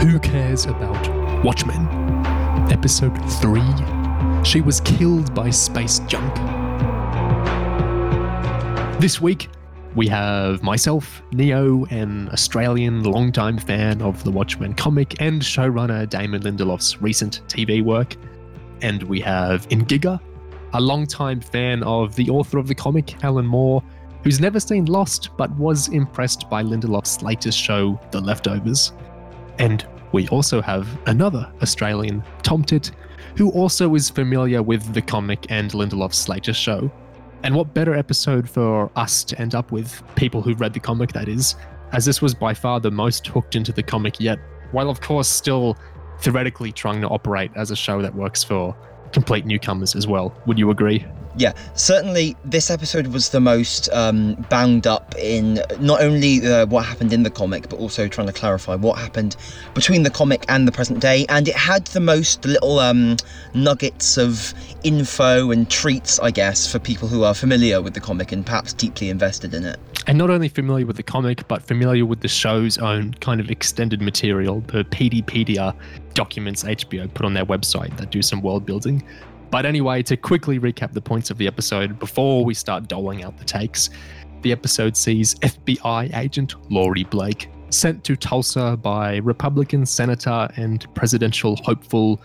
Who cares about Watchmen? Episode 3 She was killed by space junk. This week, we have myself, Neo, an Australian longtime fan of the Watchmen comic and showrunner Damon Lindelof's recent TV work. And we have Ingiga, a longtime fan of the author of the comic, Alan Moore, who's never seen Lost but was impressed by Lindelof's latest show, The Leftovers. And we also have another Australian, Tom Tit, who also is familiar with the comic and Lindelof's latest show. And what better episode for us to end up with, people who've read the comic, that is, as this was by far the most hooked into the comic yet, while of course still theoretically trying to operate as a show that works for complete newcomers as well. Would you agree? Yeah, certainly this episode was the most um, bound up in not only uh, what happened in the comic, but also trying to clarify what happened between the comic and the present day. And it had the most little um, nuggets of info and treats, I guess, for people who are familiar with the comic and perhaps deeply invested in it. And not only familiar with the comic, but familiar with the show's own kind of extended material, the Peteypedia documents HBO put on their website that do some world building. But anyway, to quickly recap the points of the episode before we start doling out the takes, the episode sees FBI agent Laurie Blake sent to Tulsa by Republican Senator and presidential hopeful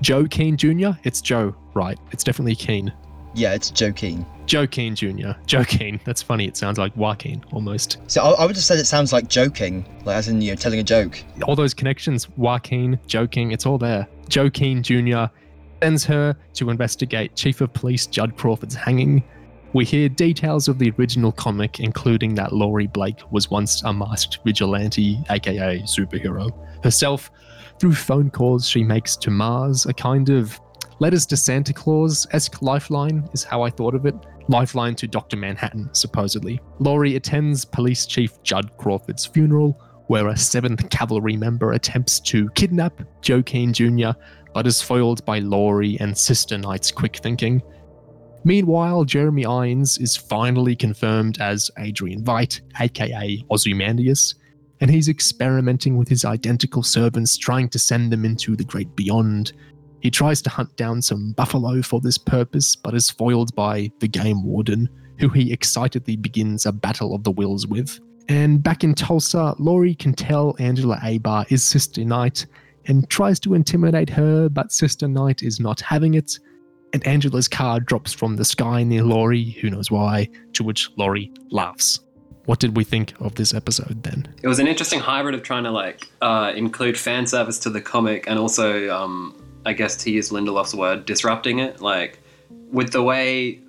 Joe Keane Jr. It's Joe, right? It's definitely Keane. Yeah, it's Joe Keane. Joe Keane Jr. Joe Keane. That's funny. It sounds like Joaquin almost. So I, I would have said it sounds like joking, like as in you know telling a joke. All those connections, Joaquin, joking, it's all there. Joe Keane Jr. sends her to investigate Chief of Police Judd Crawford's hanging. We hear details of the original comic, including that Laurie Blake was once a masked vigilante, aka superhero, herself through phone calls she makes to Mars, a kind of letters to Santa Claus esque lifeline, is how I thought of it. Lifeline to Dr. Manhattan, supposedly. Laurie attends Police Chief Judd Crawford's funeral, where a 7th Cavalry member attempts to kidnap Joe Keane Jr., but is foiled by Laurie and Sister Knight's quick thinking. Meanwhile, Jeremy Irons is finally confirmed as Adrian Veidt, aka Ozymandias, and he's experimenting with his identical servants, trying to send them into the great beyond. He tries to hunt down some buffalo for this purpose, but is foiled by the game warden, who he excitedly begins a battle of the wills with. And back in Tulsa, Laurie can tell Angela Abar is Sister Knight and tries to intimidate her, but Sister Knight is not having it. And Angela's car drops from the sky near Laurie, who knows why, to which Laurie laughs. What did we think of this episode then? It was an interesting hybrid of trying to like uh, include fan service to the comic and also, um, I guess, to use Lindelof's word, disrupting it. Like with the way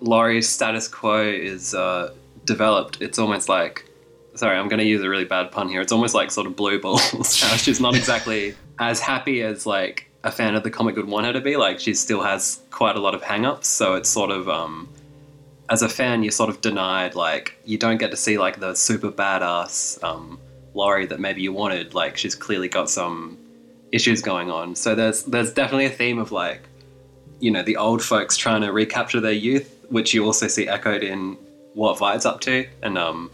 Laurie's status quo is uh, developed, it's almost like. Sorry, I'm going to use a really bad pun here. It's almost like sort of blue balls. she's not exactly as happy as like a fan of the comic would want her to be. Like she still has quite a lot of hang-ups, so it's sort of um, as a fan, you're sort of denied, like, you don't get to see, like, the super badass um, Laurie that maybe you wanted. Like, she's clearly got some issues going on. So there's there's definitely a theme of, like, you know, the old folks trying to recapture their youth, which you also see echoed in what Veidt's up to. And, um,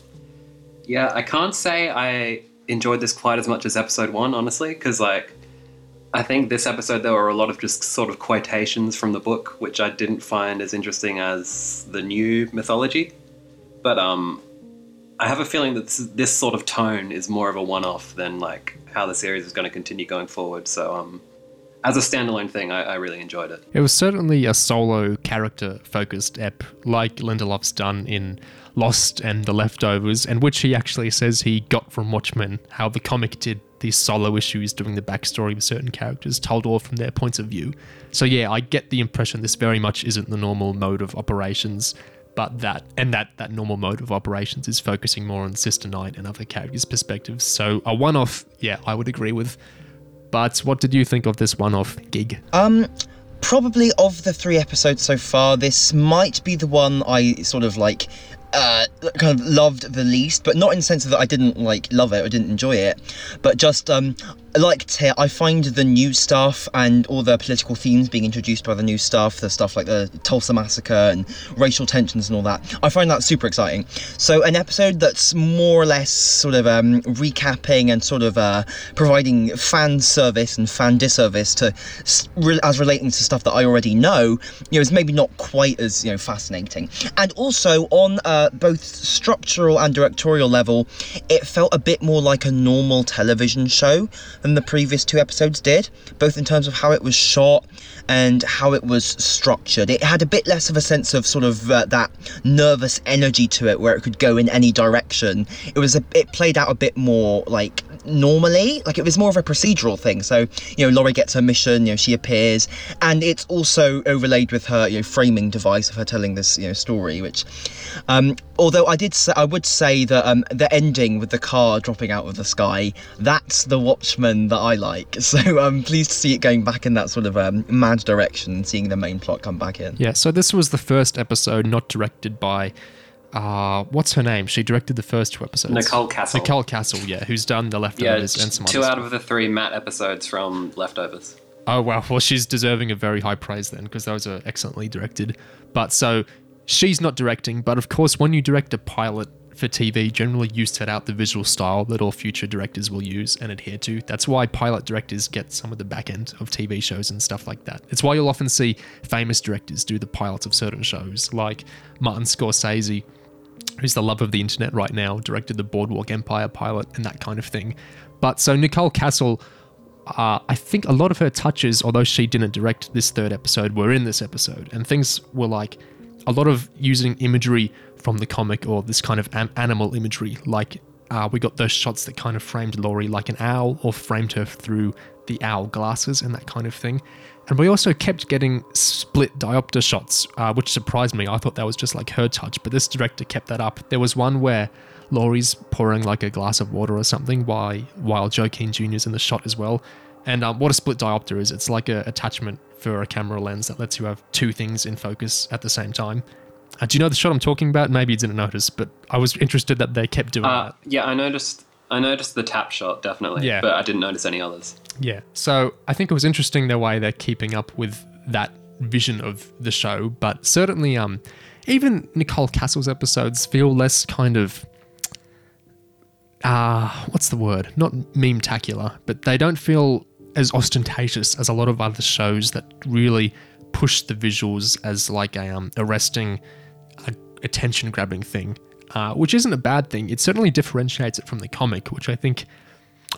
yeah, I can't say I enjoyed this quite as much as episode one, honestly, because, like, I think this episode there were a lot of just sort of quotations from the book, which I didn't find as interesting as the new mythology. But um, I have a feeling that this, this sort of tone is more of a one-off than like how the series is going to continue going forward. So um, as a standalone thing, I, I really enjoyed it. It was certainly a solo character focused ep, like Lindelof's done in Lost and The Leftovers, and which he actually says he got from Watchmen, how the comic did these solo issues doing the backstory of certain characters, told all from their points of view. So yeah, I get the impression this very much isn't the normal mode of operations, but that and that that normal mode of operations is focusing more on Sister Knight and other characters' perspectives. So a one-off, yeah, I would agree with. But what did you think of this one-off gig? Um, probably of the three episodes so far, this might be the one I sort of like uh, kind of loved the least, but not in the sense that I didn't like love it or didn't enjoy it, but just um, like I find the new stuff and all the political themes being introduced by the new stuff, the stuff like the Tulsa massacre and racial tensions and all that, I find that super exciting. So an episode that's more or less sort of um, recapping and sort of uh, providing fan service and fan disservice to as relating to stuff that I already know, you know, is maybe not quite as you know fascinating. And also on uh, both structural and directorial level, it felt a bit more like a normal television show than the previous two episodes did, both in terms of how it was shot and how it was structured. It had a bit less of a sense of sort of uh, that nervous energy to it where it could go in any direction. It was a it played out a bit more like normally like it was more of a procedural thing. So you know laurie gets her mission you know she appears and it's also overlaid with her you know framing device of her telling this you know story which um although i did say i would say that um the ending with the car dropping out of the sky that's the watchmen that i like. So i'm pleased to see it going back in that sort of um, mad direction seeing the main plot come back in. Yeah so this was the first episode not directed by uh, what's her name? She directed the first two episodes. Nicole Kassell. Nicole Kassell, yeah, who's done the leftovers yeah, and some two out of the three Matt episodes from leftovers. Oh wow, well she's deserving of very high praise then because those are excellently directed. But so she's not directing, but of course when you direct a pilot for TV, generally you set out the visual style that all future directors will use and adhere to. That's why pilot directors get some of the back end of TV shows and stuff like that. It's why you'll often see famous directors do the pilots of certain shows, like Martin Scorsese who's the love of the internet right now, directed the Boardwalk Empire pilot and that kind of thing. But so Nicole Kassell, uh, I think a lot of her touches, although she didn't direct this third episode, were in this episode. And things were like a lot of using imagery from the comic or this kind of an- animal imagery. Like uh, we got those shots that kind of framed Laurie like an owl or framed her through the owl glasses and that kind of thing. And we also kept getting split diopter shots, uh, which surprised me. I thought that was just like her touch, but this director kept that up. There was one where Laurie's pouring like a glass of water or something while, while Joaquin Jr. is in the shot as well. And um, what a split diopter is, it's like an attachment for a camera lens that lets you have two things in focus at the same time. Uh, do you know the shot I'm talking about? Maybe you didn't notice, but I was interested that they kept doing uh, that. Yeah, I noticed. I noticed the tap shot definitely. Yeah. but I didn't notice any others. Yeah. So I think it was interesting the way they're keeping up with that vision of the show, but certainly um even Nicole Kassell's episodes feel less kind of uh what's the word? Not meme tacular, but they don't feel as ostentatious as a lot of other shows that really push the visuals as like a um arresting attention grabbing thing. Uh, which isn't a bad thing. It certainly differentiates it from the comic, which I think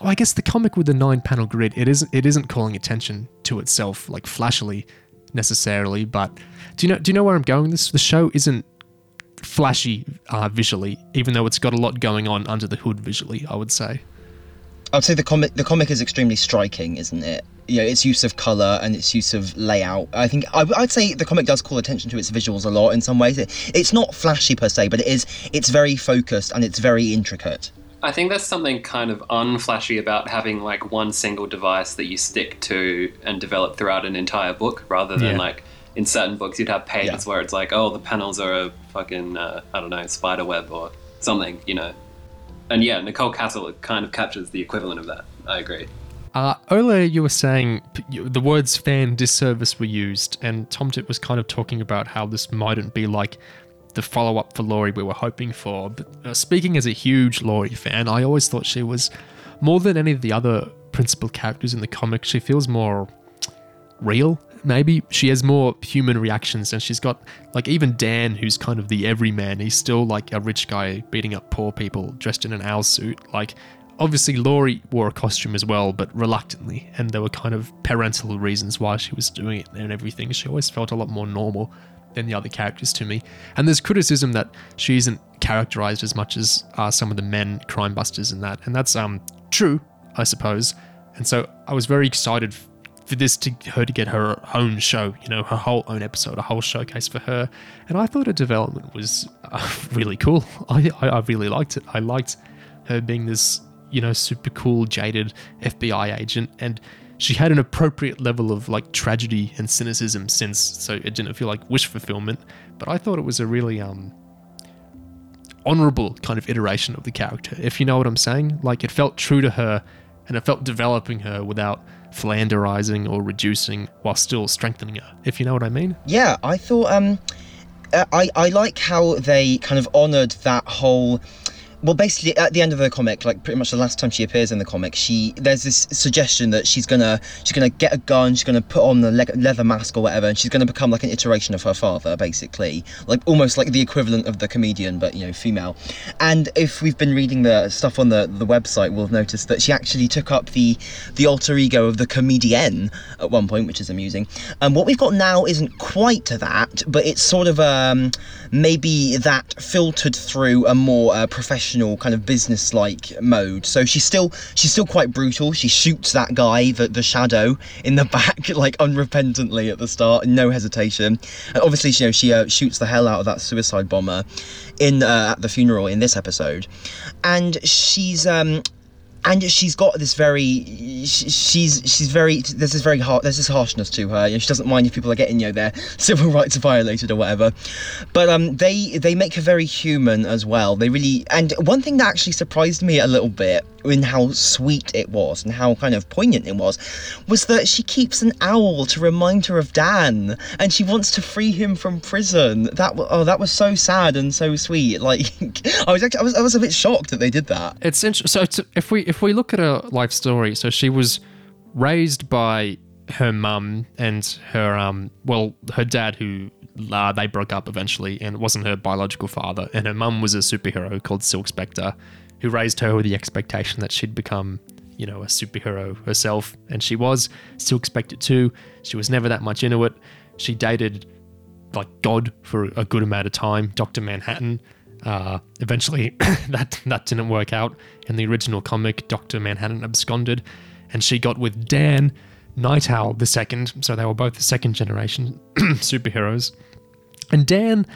well, I guess the comic with the nine panel grid, it isn't it isn't calling attention to itself like flashily necessarily, but do you know do you know where I'm going? This the show isn't flashy uh, visually, even though it's got a lot going on under the hood visually. I would say. I'd say the comic the comic is extremely striking, isn't it? You know, its use of color and its use of layout. I think I, would say the comic does call attention to its visuals a lot in some ways. It, it's not flashy per se, but it is. It's very focused and it's very intricate. I think there's something kind of unflashy about having like one single device that you stick to and develop throughout an entire book rather than yeah. like in certain books you'd have pages yeah. where it's like, oh, the panels are a fucking, uh, I don't know, spider web or something, you know. And yeah, Nicole Kassell kind of captures the equivalent of that. I agree. Uh, earlier, you were saying the words fan disservice were used, and Tom Tit was kind of talking about how this mightn't be like the follow up for Laurie we were hoping for. But uh, speaking as a huge Laurie fan, I always thought she was more than any of the other principal characters in the comic. She feels more real. Maybe she has more human reactions, and she's got like even Dan, who's kind of the everyman. He's still like a rich guy beating up poor people dressed in an owl suit. Like obviously Laurie wore a costume as well, but reluctantly, and there were kind of parental reasons why she was doing it and everything. She always felt a lot more normal than the other characters to me. And there's criticism that she isn't characterized as much as uh, some of the men crime busters in that, and that's um true, I suppose. And so I was very excited for this to her to get her own show, you know, her whole own episode, a whole showcase for her. And I thought her development was uh, really cool. I, I I really liked it. I liked her being this you know super cool jaded FBI agent and she had an appropriate level of like tragedy and cynicism since so it didn't feel like wish fulfillment but i thought it was a really um honorable kind of iteration of the character if you know what i'm saying like it felt true to her and it felt developing her without flanderizing or reducing while still strengthening her. If you know what I mean. Yeah, I thought um, uh, I I like how they kind of honoured that whole. Well, basically, at the end of the comic, like pretty much the last time she appears in the comic, she there's this suggestion that she's gonna she's gonna get a gun, she's gonna put on the le- leather mask or whatever, and she's gonna become like an iteration of her father, basically, like almost like the equivalent of the comedian, but you know, female. And if we've been reading the stuff on the the website, we'll have noticed that she actually took up the the alter ego of the comedienne at one point, which is amusing. And what we've got now isn't quite to that, but it's sort of um maybe that filtered through a more uh, professional kind of business-like mode. So she's still she's still quite brutal. She shoots that guy, the the shadow, in the back like unrepentantly at the start, no hesitation. And obviously, you know, she uh, shoots the hell out of that suicide bomber in uh, at the funeral in this episode, and she's um and she's got this very she's she's very there's this very hard there's this harshness to her. You know, she doesn't mind if people are getting you know their civil rights violated or whatever. But um they they make her very human as well. They really and one thing that actually surprised me a little bit in how sweet it was and how kind of poignant it was was that she keeps an owl to remind her of Dan and she wants to free him from prison. That oh that was so sad and so sweet. Like I was actually I was, I was a bit shocked that they did that. It's interesting. So if we if we look at her life story, so she was raised by her mum and her um well her dad who uh, they broke up eventually and it wasn't her biological father and her mum was a superhero called Silk Spectre who raised her with the expectation that she'd become you know a superhero herself and she was still expected to. she was never that much into it she dated like God for a good amount of time, Doctor Manhattan. Uh, eventually, that that didn't work out. In the original comic, Doctor Manhattan absconded, and she got with Dan Night Owl the second. So they were both the second generation superheroes. And Dan,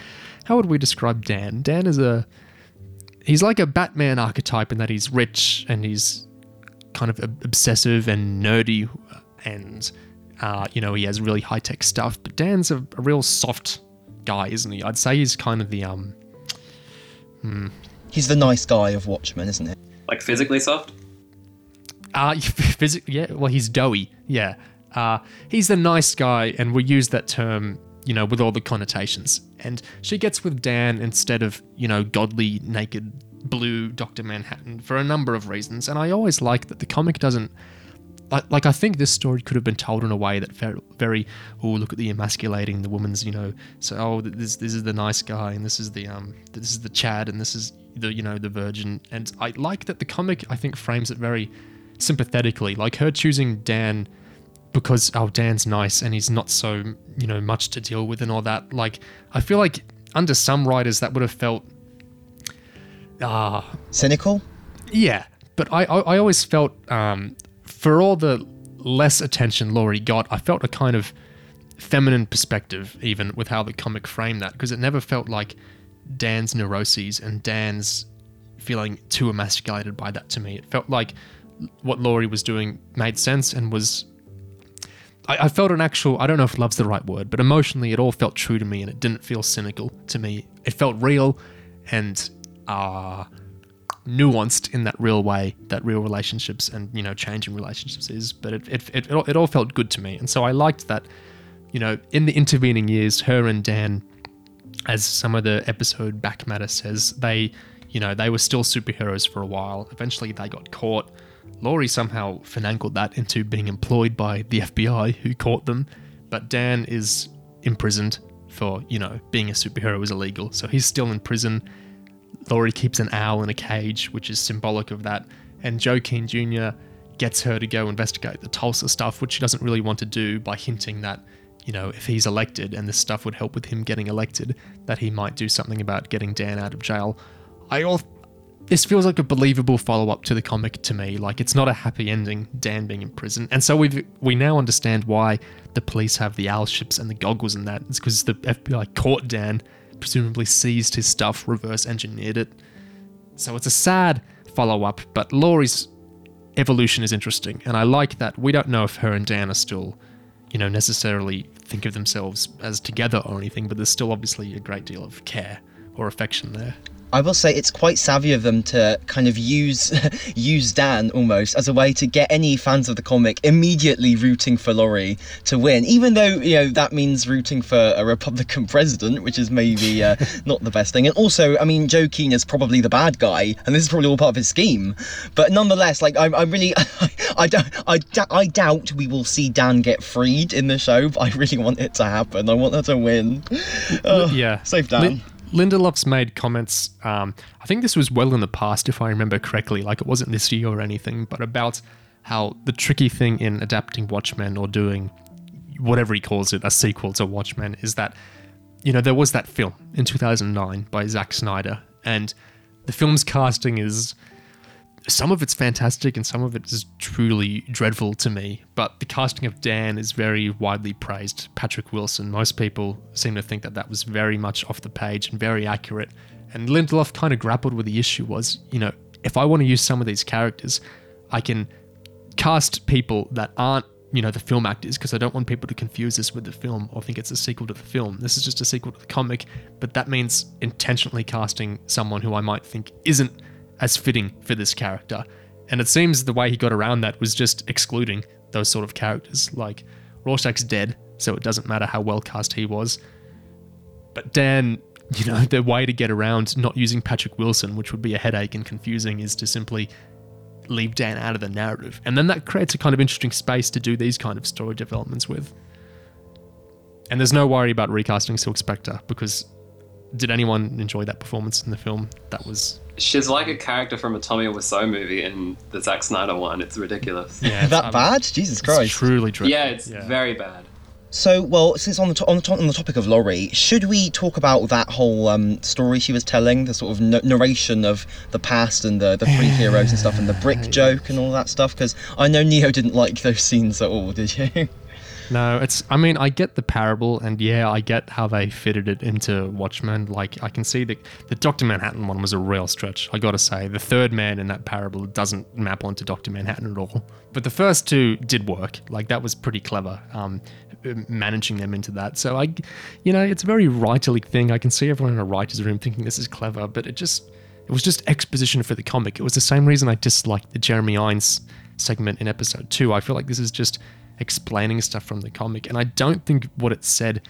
how would we describe Dan? Dan is a he's like a Batman archetype in that he's rich and he's kind of obsessive and nerdy and uh, you know he has really high tech stuff. But dan's a, a real soft guy isn't he? I'd say he's kind of the um He's the nice guy of Watchmen, isn't it? Like physically soft? uh physically yeah well he's doughy yeah. Uh he's the nice guy and we use that term you know with all the connotations and she gets with dan instead of you know godly naked blue dr manhattan for a number of reasons. And i always like that the comic doesn't like, I think this story could have been told in a way that very oh look at the emasculating the woman's you know so oh this this is the nice guy and this is the um this is the Chad and this is the you know the virgin. And I like that the comic I think frames it very sympathetically. Like her choosing Dan because oh Dan's nice and he's not so you know much to deal with and all that like I feel like under some writers that would have felt ah Cynical? yeah, but I, I, I always felt um, for all the less attention Laurie got, I felt a kind of feminine perspective even with how the comic framed that because it never felt like Dan's neuroses and Dan's feeling too emasculated by that to me. It felt like what Laurie was doing made sense and was. I, I felt an actual. I don't know if love's the right word, but emotionally, it all felt true to me and it didn't feel cynical to me. It felt real and uh, nuanced in that real way that real relationships and you know changing relationships is but it, it, it, it, all, it all felt good to me and so i liked that you know in the intervening years her and dan as some of the episode back matter says they you know they were still superheroes for a while eventually they got caught laurie somehow finangled that into being employed by the fbi who caught them but dan is imprisoned for you know being a superhero is illegal so he's still in prison Laurie keeps an owl in a cage, which is symbolic of that. And Joe Keane Jr. gets her to go investigate the Tulsa stuff, which she doesn't really want to do by hinting that, you know, if he's elected and this stuff would help with him getting elected, that he might do something about getting Dan out of jail. I all. This feels like a believable follow-up to the comic to me. Like it's not a happy ending, Dan being in prison, and so we we now understand why the police have the owl ships and the goggles and that. It's because the FBI caught Dan presumably seized his stuff, reverse engineered it. So it's a sad follow up, but Laurie's evolution is interesting, and I like that we don't know if her and Dan are still, you know, necessarily think of themselves as together or anything, but there's still obviously a great deal of care or affection there. I will say it's quite savvy of them to kind of use use Dan almost as a way to get any fans of the comic immediately rooting for Laurie to win, even though you know that means rooting for a Republican president, which is maybe uh, not the best thing. And also, I mean, Joe Keane is probably the bad guy, and this is probably all part of his scheme. But nonetheless, like I, I really, I, I, I, I doubt we will see Dan get freed in the show. But I really want it to happen. I want her to win. Oh, yeah, save Dan. Lindelof's made comments. Um, I think this was well in the past, if I remember correctly. Like it wasn't this year or anything, but about how the tricky thing in adapting Watchmen or doing whatever he calls it, a sequel to Watchmen, is that you know there was that film in 2009 by Zack Snyder, and the film's casting is some of it's fantastic and some of it is truly dreadful to me. But the casting of Dan is very widely praised. Patrick Wilson, most people seem to think that that was very much off the page and very accurate. And Lindelof kind of grappled with the issue was, you know, if I want to use some of these characters, I can cast people that aren't, you know, the film actors because I don't want people to confuse this with the film or think it's a sequel to the film. This is just a sequel to the comic, but that means intentionally casting someone who I might think isn't as fitting for this character. And it seems the way he got around that was just excluding those sort of characters. Like, Rorschach's dead, so it doesn't matter how well cast he was. But Dan, you know, the way to get around not using Patrick Wilson, which would be a headache and confusing, is to simply leave Dan out of the narrative. And then that creates a kind of interesting space to do these kind of story developments with. And there's no worry about recasting Silk Spectre because did anyone enjoy that performance in the film? That was She's like a character from a Tommy Wiseau movie in the Zack Snyder one. It's ridiculous. yeah, that um, bad? Jesus it's Christ. truly dreadful. Yeah, it's very bad. So, well, since on the to- on the, to- on the topic of Laurie, should we talk about that whole um, story she was telling, the sort of n- narration of the past and the the three heroes and stuff, and the brick joke and all that stuff? Because I know Neo didn't like those scenes at all. Did you? No, it's. I mean, I get the parable, and yeah, I get how they fitted it into Watchmen. Like, I can see the the Doctor Manhattan one was a real stretch. I got to say, the third man in that parable doesn't map onto Doctor Manhattan at all. But the first two did work. Like, that was pretty clever. Um, managing them into that. So I, you know, it's a very writerly thing. I can see everyone in a writer's room thinking this is clever, but it just, it was just exposition for the comic. It was the same reason I disliked the Jeremy Irons segment in episode two. I feel like this is just explaining stuff from the comic, and I don't think what it said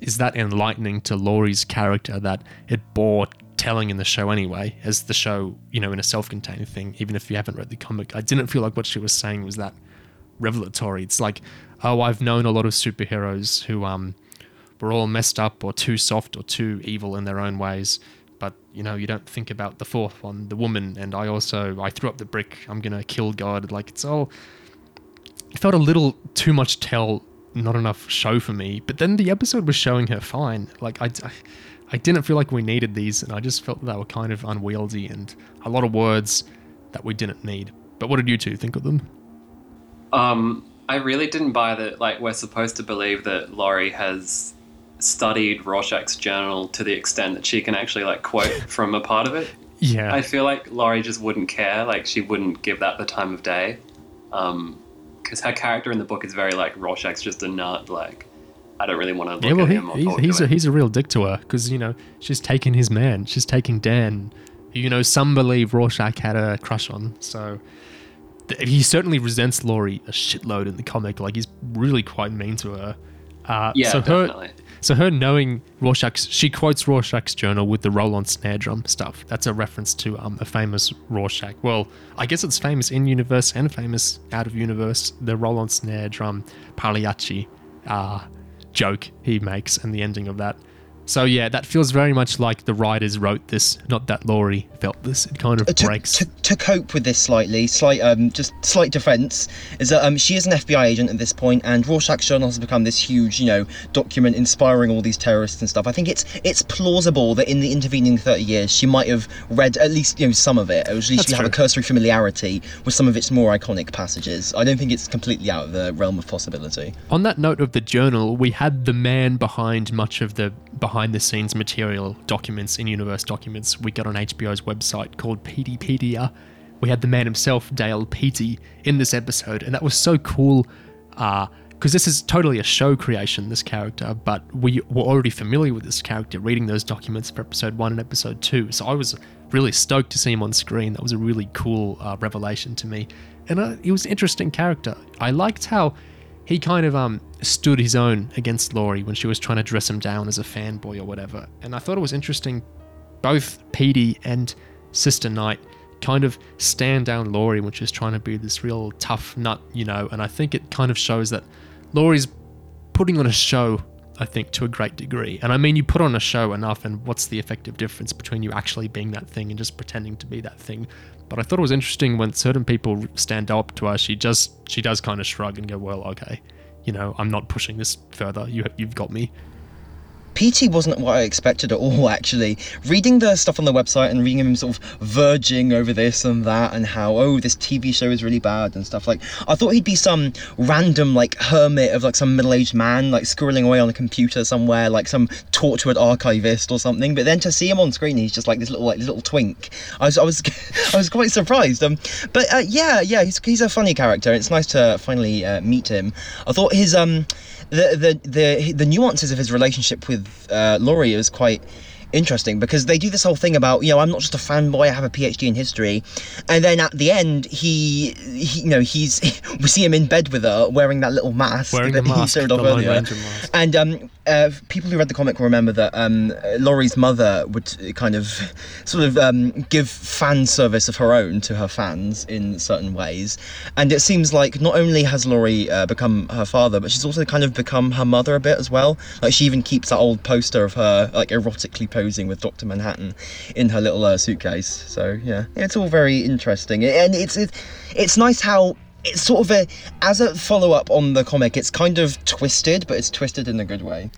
is that enlightening to Laurie's character that it bore telling in the show anyway, as the show, you know, in a self-contained thing, even if you haven't read the comic. I didn't feel like what she was saying was that revelatory. It's like, oh, I've known a lot of superheroes who um were all messed up or too soft or too evil in their own ways. But you know, you don't think about the fourth one, the woman, and I also I threw up the brick. I'm gonna kill God. Like it's all. It felt a little too much tell, not enough show for me. But then the episode was showing her fine. Like I, I, I didn't feel like we needed these, and I just felt that they were kind of unwieldy and a lot of words that we didn't need. But what did you two think of them? Um, I really didn't buy that. Like, we're supposed to believe that Laurie has studied Rorschach's journal to the extent that she can actually like quote from a part of it. Yeah, I feel like Laurie just wouldn't care. Like, she wouldn't give that the time of day. Um, because her character in the book is very like Rorschach's just a nut. Like, I don't really want to look yeah. Well, at he, him or he's, he's a him. he's a real dick to her because you know she's taking his man. She's taking Dan. who, You know, some believe Rorschach had a crush on. So th- he certainly resents Laurie a shitload in the comic. Like he's really quite mean to her. Uh, yeah, so her, definitely. So her knowing Rorschach's, she quotes Rorschach's journal with the roll-on snare drum stuff. That's a reference to um, a famous Rorschach. Well, I guess it's famous in universe and famous out of universe. The roll-on snare drum Pagliacci uh, joke he makes and the ending of that. So yeah, that feels very much like the writers wrote this, not that Laurie felt this. It kind of Uh, to, breaks. to, to cope with this slightly, slight um, just slight defence is that um, she is an FBI agent at this point, and Rorschach's journal has become this huge, you know, document inspiring all these terrorists and stuff. I think it's it's plausible that in the intervening thirty years, she might have read at least you know some of it, or at least That's she have a cursory familiarity with some of its more iconic passages. I don't think it's completely out of the realm of possibility. On that note of the journal, we had the man behind much of the behind the scenes material documents in universe documents we got on HBO's website called Peteypedia. We had the man himself, Dale Petey, in this episode, and that was so cool. Uh, because this is totally a show creation, this character, but we were already familiar with this character reading those documents for episode one and episode two. So I was really stoked to see him on screen. That was a really cool uh, revelation to me. And uh, he was an interesting character. I liked how he kind of um, stood his own against Laurie when she was trying to dress him down as a fanboy or whatever. And I thought it was interesting, both Petey and Sister Knight kind of stand down Laurie when she's trying to be this real tough nut, you know. And I think it kind of shows that Laurie's putting on a show, I think, to a great degree. And I mean, you put on a show enough, and what's the effective difference between you actually being that thing and just pretending to be that thing? But I thought it was interesting when certain people stand up to her, she just she does kind of shrug and go, "Well, okay, you know, I'm not pushing this further. You you've got me." Petey wasn't what I expected at all, actually. Reading the stuff on the website and reading him sort of verging over this and that and how, oh, this TV show is really bad and stuff like, I thought he'd be some random, like, hermit of, like, some middle aged man, like, squirreling away on a computer somewhere, like some tortured archivist or something. But then to see him on screen, he's just like this little, like, little twink. I was, I was, I was quite surprised. Um, but uh, yeah, yeah, he's, he's a funny character. It's nice to finally uh, meet him. I thought his, um, the the the the nuances of his relationship with uh, Laurie is quite interesting because they do this whole thing about you know I'm not just a fanboy I have a PhD in history and then at the end he, he you know he's we see him in bed with her wearing that little mask Wearing that the mask, he showed off earlier mask. and um uh, people who read the comic will remember that um, Laurie's mother would kind of sort of um, give fan service of her own to her fans in certain ways. And it seems like not only has Laurie uh, become her father, but she's also kind of become her mother a bit as well. Like she even keeps that old poster of her like erotically posing with Dr. Manhattan in her little uh, suitcase. So yeah, it's all very interesting. And it's, it's, it's nice how it's sort of a as a follow up on the comic it's kind of twisted but it's twisted in a good way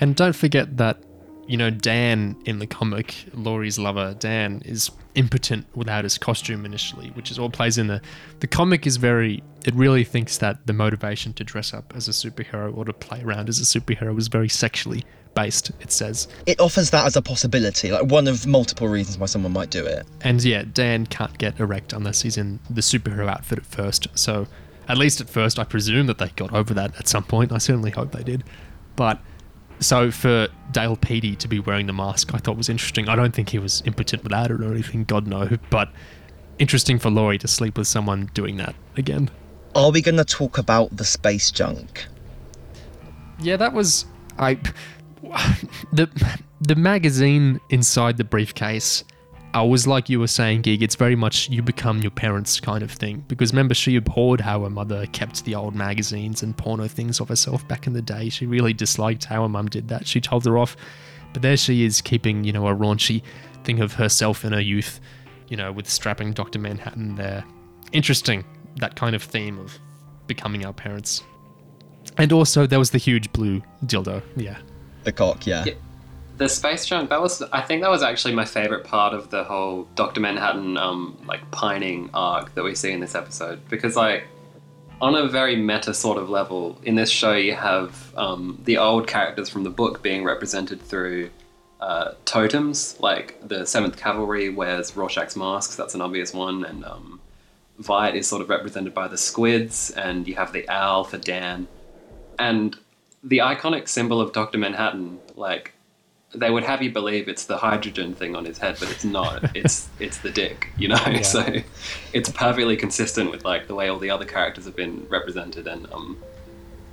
And don't forget that, you know, Dan in the comic, Laurie's lover, Dan, is impotent without his costume initially, which is all plays in the. The comic is very. It really thinks that the motivation to dress up as a superhero or to play around as a superhero is very sexually based, it says. it offers that as a possibility like one of multiple reasons why someone might do it And yeah, Dan can't get erect unless he's in the superhero outfit at first. So, at least at first, I presume that they got over that at some point. I certainly hope they did. But so for Dale Petey to be wearing the mask, I thought was interesting. I don't think he was impotent without it or anything, God no. But interesting for Laurie to sleep with someone doing that again. are we going to talk about the space junk Yeah, that was I. The the magazine inside the briefcase. I was like you were saying, Gig. It's very much you become your parents kind of thing. Because remember, she abhorred how her mother kept the old magazines and porno things of herself back in the day. She really disliked how her mum did that. She told her off. But there she is, keeping you know a raunchy thing of herself in her youth, you know, with strapping Doctor Manhattan there. Interesting that kind of theme of becoming our parents. And also, there was the huge blue dildo. Yeah. The cock yeah. Yeah. The space junk that was I think that was actually my favorite part of the whole Doctor Manhattan um like pining arc that we see in this episode. Because like on a very meta sort of level in this show you have um, the old characters from the book being represented through uh, totems like the Seventh Cavalry wears Rorschach's masks that's an obvious one and um, is sort of represented by the squids and you have the owl for Dan. And the iconic symbol of Dr. Manhattan, like they would have you believe it's the hydrogen thing on his head, but it's not. it's it's the dick, you know. So it's perfectly consistent with like the way all the other characters have been represented, and um,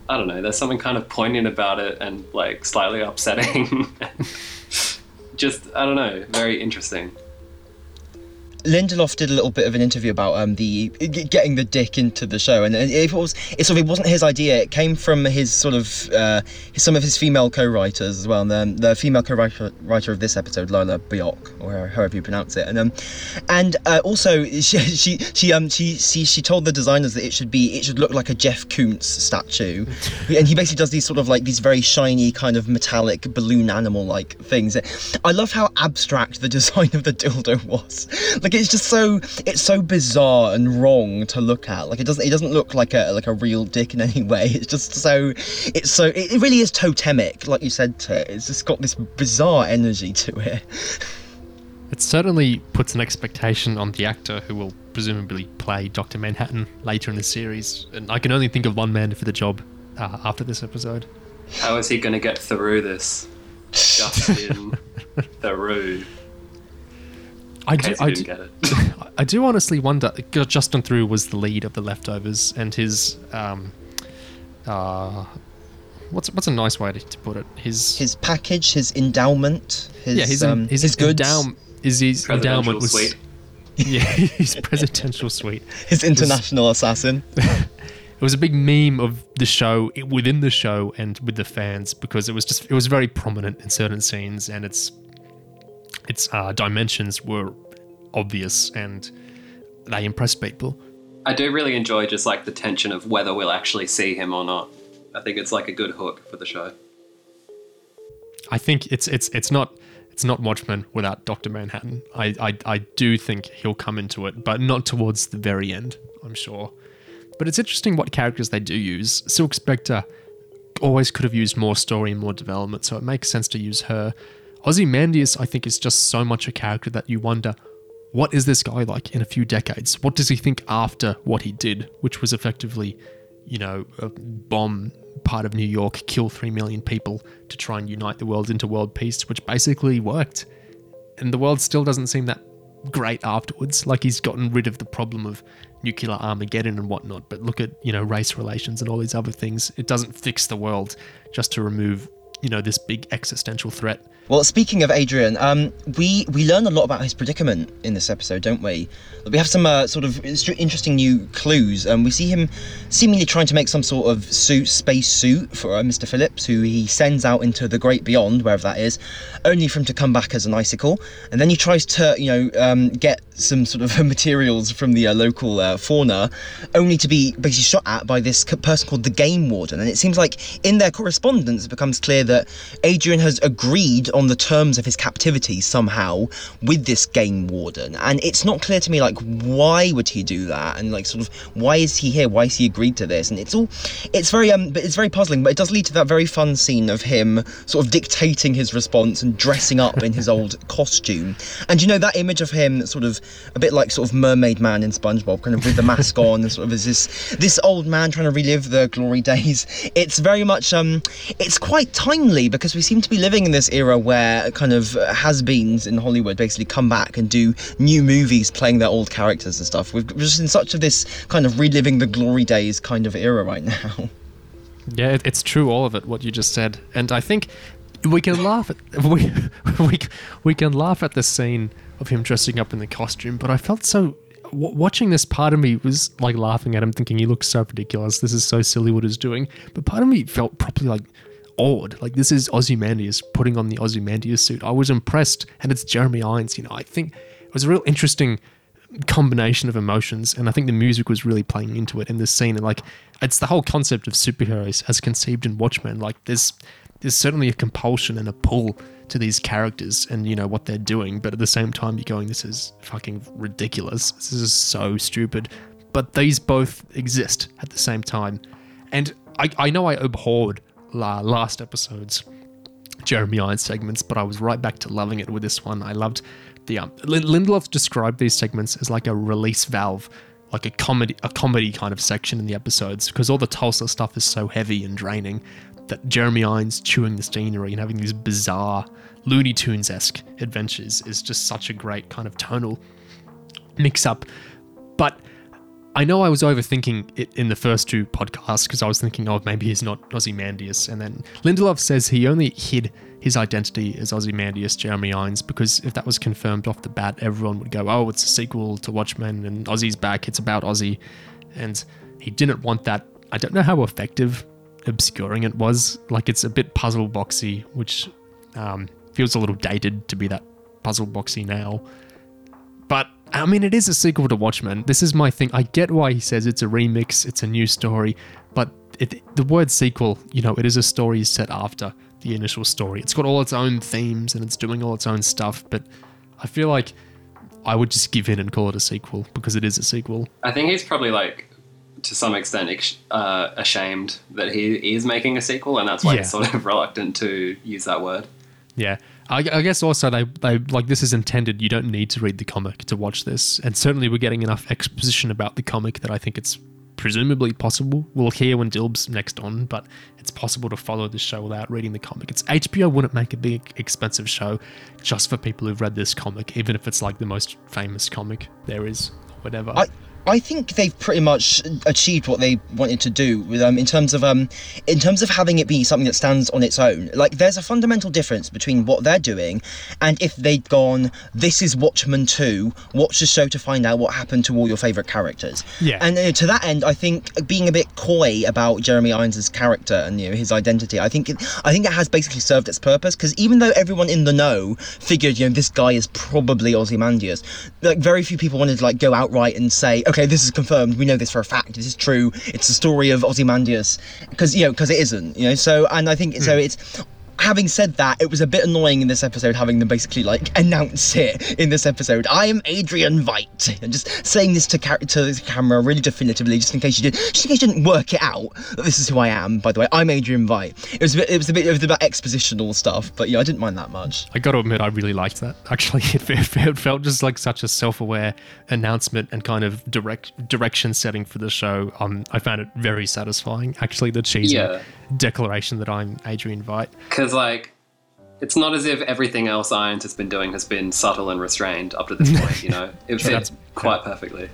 I don't know. There's something kind of poignant about it, and like slightly upsetting. Just I don't know, very interesting. Lindelof did a little bit of an interview about um the getting the dick into the show, and it was it sort of it wasn't his idea. It came from his sort of uh, some of his female co-writers as well. And the, the female co-writer writer of this episode, Lila Byock, or however you pronounce it, and um and uh, also she she she um she, she she told the designers that it should be it should look like a Jeff Koons statue, and he basically does these sort of like these very shiny kind of metallic balloon animal like things. I love how abstract the design of the dildo was. Like it's just so it's so bizarre and wrong to look at. Like it doesn't it doesn't look like a like a real dick in any way. It's just so it's so it, it really is totemic, like you said. To it's just got this bizarre energy to it. It certainly puts an expectation on the actor who will presumably play Dr. Manhattan later in the series, and I can only think of one man for the job uh, after this episode. How is he going to get through this? Justin Theroux. I do, I, do, didn't get it. I do honestly wonder. Justin Theroux was the lead of the leftovers, and his um, uh, what's what's a nice way to, to put it? His, His package, his endowment, his yeah, his um, his, his goods, endow- is his Presidential endowment was suite. yeah, his presidential suite. his international assassin. It was a big meme of the show within the show and with the fans because it was just it was very prominent in certain scenes and its its uh, dimensions were obvious and they impressed people. I do really enjoy just like the tension of whether we'll actually see him or not. I think it's like a good hook for the show. I think it's it's it's not it's not Watchmen without Doctor Manhattan. I, I I do think he'll come into it, but not towards the very end. I'm sure. But it's interesting what characters they do use. Silk Spectre always could have used more story and more development, so it makes sense to use her. Ozymandias, I think, is just so much a character that you wonder, what is this guy like in a few decades? What does he think after what he did, which was effectively, you know, bomb part of New York, kill three million people to try and unite the world into world peace, which basically worked. And the world still doesn't seem that great afterwards. Like he's gotten rid of the problem of nuclear Armageddon and whatnot. But look at, you know, race relations and all these other things. It doesn't fix the world just to remove, you know, this big existential threat. Well, speaking of Adrian, um, we we learn a lot about his predicament in this episode, don't we? We have some uh, sort of interesting new clues. Um, we see him seemingly trying to make some sort of suit, space suit for uh, Mr. Phillips, who he sends out into the great beyond, wherever that is, only for him to come back as an icicle. And then he tries to, you know, um, get some sort of materials from the uh, local uh, fauna, only to be basically shot at by this person called the Game Warden. And it seems like in their correspondence, it becomes clear that Adrian has agreed on the terms of his captivity somehow with this Game Warden. And it's not clear to me, like, why would he do that? And, like, sort of, why is he here? Why has he agreed to this? And it's all, it's very, um, but it's very puzzling, but it does lead to that very fun scene of him sort of dictating his response and dressing up in his old costume. And you know, that image of him sort of a bit like sort of mermaid man in SpongeBob, kind of with the mask on and sort of as this this old man trying to relive the glory days. It's very much um it's quite timely because we seem to be living in this era where kind of has-beens in Hollywood basically come back and do new movies playing their old characters and stuff. We're just in such of this kind of reliving the glory days kind of era right now. Yeah, it's true, all of it, what you just said. And I think we can laugh at we, we we can laugh at the scene of him dressing up in the costume, but I felt so watching this. Part of me was like laughing at him, thinking he looks so ridiculous. This is so silly what he's doing. But part of me felt properly like awed. Like this is Ozymandias putting on the Ozymandias suit. I was impressed, and it's Jeremy Irons. You know, I think it was a real interesting combination of emotions and i think the music was really playing into it in this scene and like it's the whole concept of superheroes as conceived in watchmen like there's there's certainly a compulsion and a pull to these characters and you know what they're doing but at the same time you're going this is fucking ridiculous this is so stupid but these both exist at the same time and i, I know i abhorred last episode's Jeremy Irons segments, but I was right back to loving it with this one. I loved the um, Lindelof described these segments as like a release valve, like a comedy, a comedy kind of section in the episodes, because all the Tulsa stuff is so heavy and draining that Jeremy Irons chewing the scenery and having these bizarre Looney Tunes esque adventures is just such a great kind of tonal mix up. But I know I was overthinking it in the first two podcasts because I was thinking, oh, maybe he's not Ozymandias. And then Lindelof says he only hid his identity as Ozymandias Jeremy Irons because if that was confirmed off the bat, everyone would go, oh, it's a sequel to Watchmen and Ozzy's back. It's about Ozzy. And he didn't want that. I don't know how effective obscuring it was. Like, it's a bit puzzle boxy, which um, feels a little dated to be that puzzle boxy now. But I mean, it is a sequel to Watchmen. This is my thing. I get why he says it's a remix, it's a new story, but it, the word sequel, you know, it is a story set after the initial story. It's got all its own themes and it's doing all its own stuff, but I feel like I would just give in and call it a sequel because it is a sequel. I think he's probably like, to some extent, uh, ashamed that he is making a sequel, and that's why Yeah. he's sort of reluctant to use that word. Yeah. I, I guess also they, they like this is intended. You don't need to read the comic to watch this, and certainly we're getting enough exposition about the comic that I think it's presumably possible. We'll hear when Dilb's next on, but it's possible to follow this show without reading the comic. It's HBO wouldn't make a big expensive show just for people who've read this comic, even if it's like the most famous comic there is, whatever. I, I think they've pretty much achieved what they wanted to do with um in terms of um in terms of having it be something that stands on its own. Like there's a fundamental difference between what they're doing and if they'd gone, this is Watchmen 2, watch the show to find out what happened to all your favourite characters. Yeah. And uh, to that end, I think being a bit coy about Jeremy Irons' character and you know his identity, I think it, I think it has basically served its purpose because even though everyone in the know figured you know this guy is probably Ozymandias, like very few people wanted to like go outright and say, okay, this is confirmed. We know this for a fact. This is true. It's the story of Ozymandias because you know because it isn't. You know. So and I think so. Hmm. It's having said that, it was a bit annoying in this episode having them basically like announce it in this episode. I am Adrian Veidt, and just saying this to, ca- to the camera really definitively, just in case you did, just in case you didn't work it out that this is who I am. By the way, I'm Adrian Veidt. It was a bit, it was a bit, it was about expositional stuff, but yeah, I didn't mind that much. I got to admit, I really liked that. Actually, it, fe- it felt just like such a self-aware announcement and kind of direct direction setting for the show. Um, I found it very satisfying. Actually, the cheesy Yeah. declaration that I'm Adrian Veidt. Because, like, it's not as if everything else Irons has been doing has been subtle and restrained up to this point, you know? It fits quite perfectly.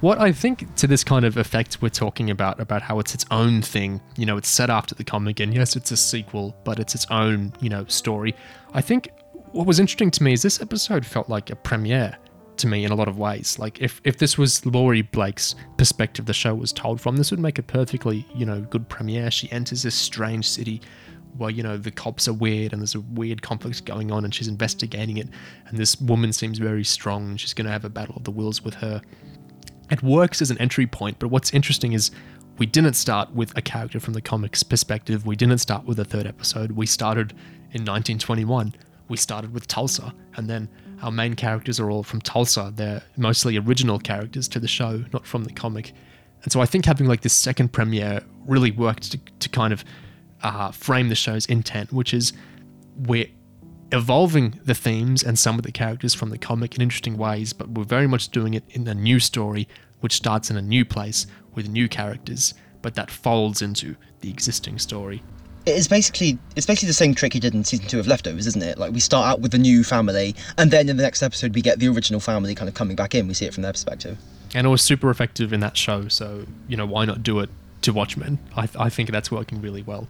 What I think to this kind of effect we're talking about, about how it's its own thing, you know, it's set after the comic, and yes, it's a sequel, but it's its own, you know, story. I think what was interesting to me is this episode felt like a premiere to me in a lot of ways. Like if, if this was Laurie Blake's perspective the show was told from, this would make a perfectly, you know, good premiere. She enters this strange city where, you know, the cops are weird and there's a weird conflict going on and she's investigating it. And this woman seems very strong and she's going to have a battle of the wills with her it works as an entry point, but what's interesting is we didn't start with a character from the comics perspective. We didn't start with a third episode. We started in 1921. We started with Tulsa, and then our main characters are all from Tulsa. They're mostly original characters to the show, not from the comic. And so I think having like this second premiere really worked to, to kind of uh, frame the show's intent, which is we're evolving the themes and some of the characters from the comic in interesting ways, but we're very much doing it in a new story, which starts in a new place with new characters, but that folds into the existing story. It's basically it's basically the same trick he did in season two of Leftovers, isn't it? Like we start out with the new family, and then in the next episode we get the original family kind of coming back in. We see it from their perspective. And it was super effective in that show, so, you know, why not do it to Watchmen? I, I think that's working really well.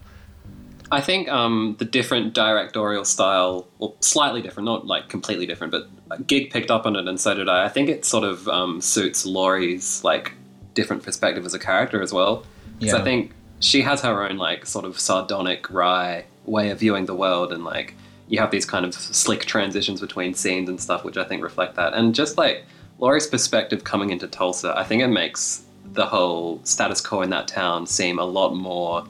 I think um, the different directorial style, well, slightly different, not like completely different, but Gig picked up on it, and so did I. I think it sort of um, suits Laurie's like different perspective as a character as well. Because Yeah. I think she has her own like sort of sardonic, wry way of viewing the world, and like you have these kind of slick transitions between scenes and stuff, which I think reflect that. And just like Laurie's perspective coming into Tulsa, I think it makes the whole status quo in that town seem a lot more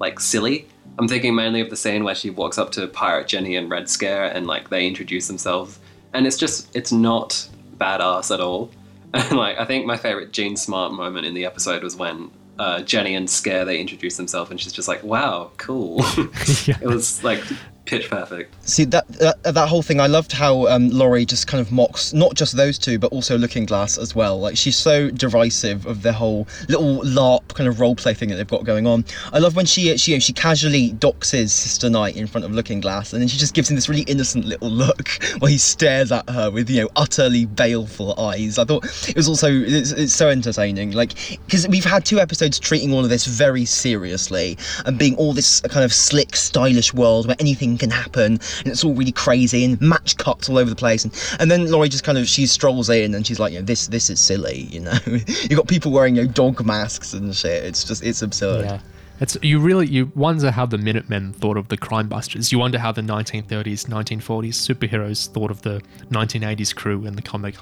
like silly. I'm thinking mainly of the scene where she walks up to Pirate Jenny and Red Scare and like they introduce themselves, and it's just it's not badass at all. And like I think my favorite Jean Smart moment in the episode was when uh, Jenny and Scare they introduce themselves and she's just like, "Wow, cool." Yeah. it was like pitch perfect. See that that, that whole thing. I loved how um, Laurie just kind of mocks not just those two, but also Looking Glass as well. Like she's so derisive of the whole little LARP kind of role play thing that they've got going on. I love when she she you know, she casually doxes Sister Night in front of Looking Glass, and then she just gives him this really innocent little look while he stares at her with you know utterly baleful eyes. I thought it was also it's, it's so entertaining. Like because we've had two episodes treating all of this very seriously and being all this kind of slick, stylish world where anything can happen and it's all really crazy and match cuts all over the place. And, and then Laurie just kind of she strolls in and she's like, you know, this this is silly, you know. You've got people wearing you know dog masks and shit. It's just it's absurd. Yeah. It's you really you wonder how the Minutemen thought of the crime busters. You wonder how the 1930s, 1940s superheroes thought of the 1980s crew in the comic.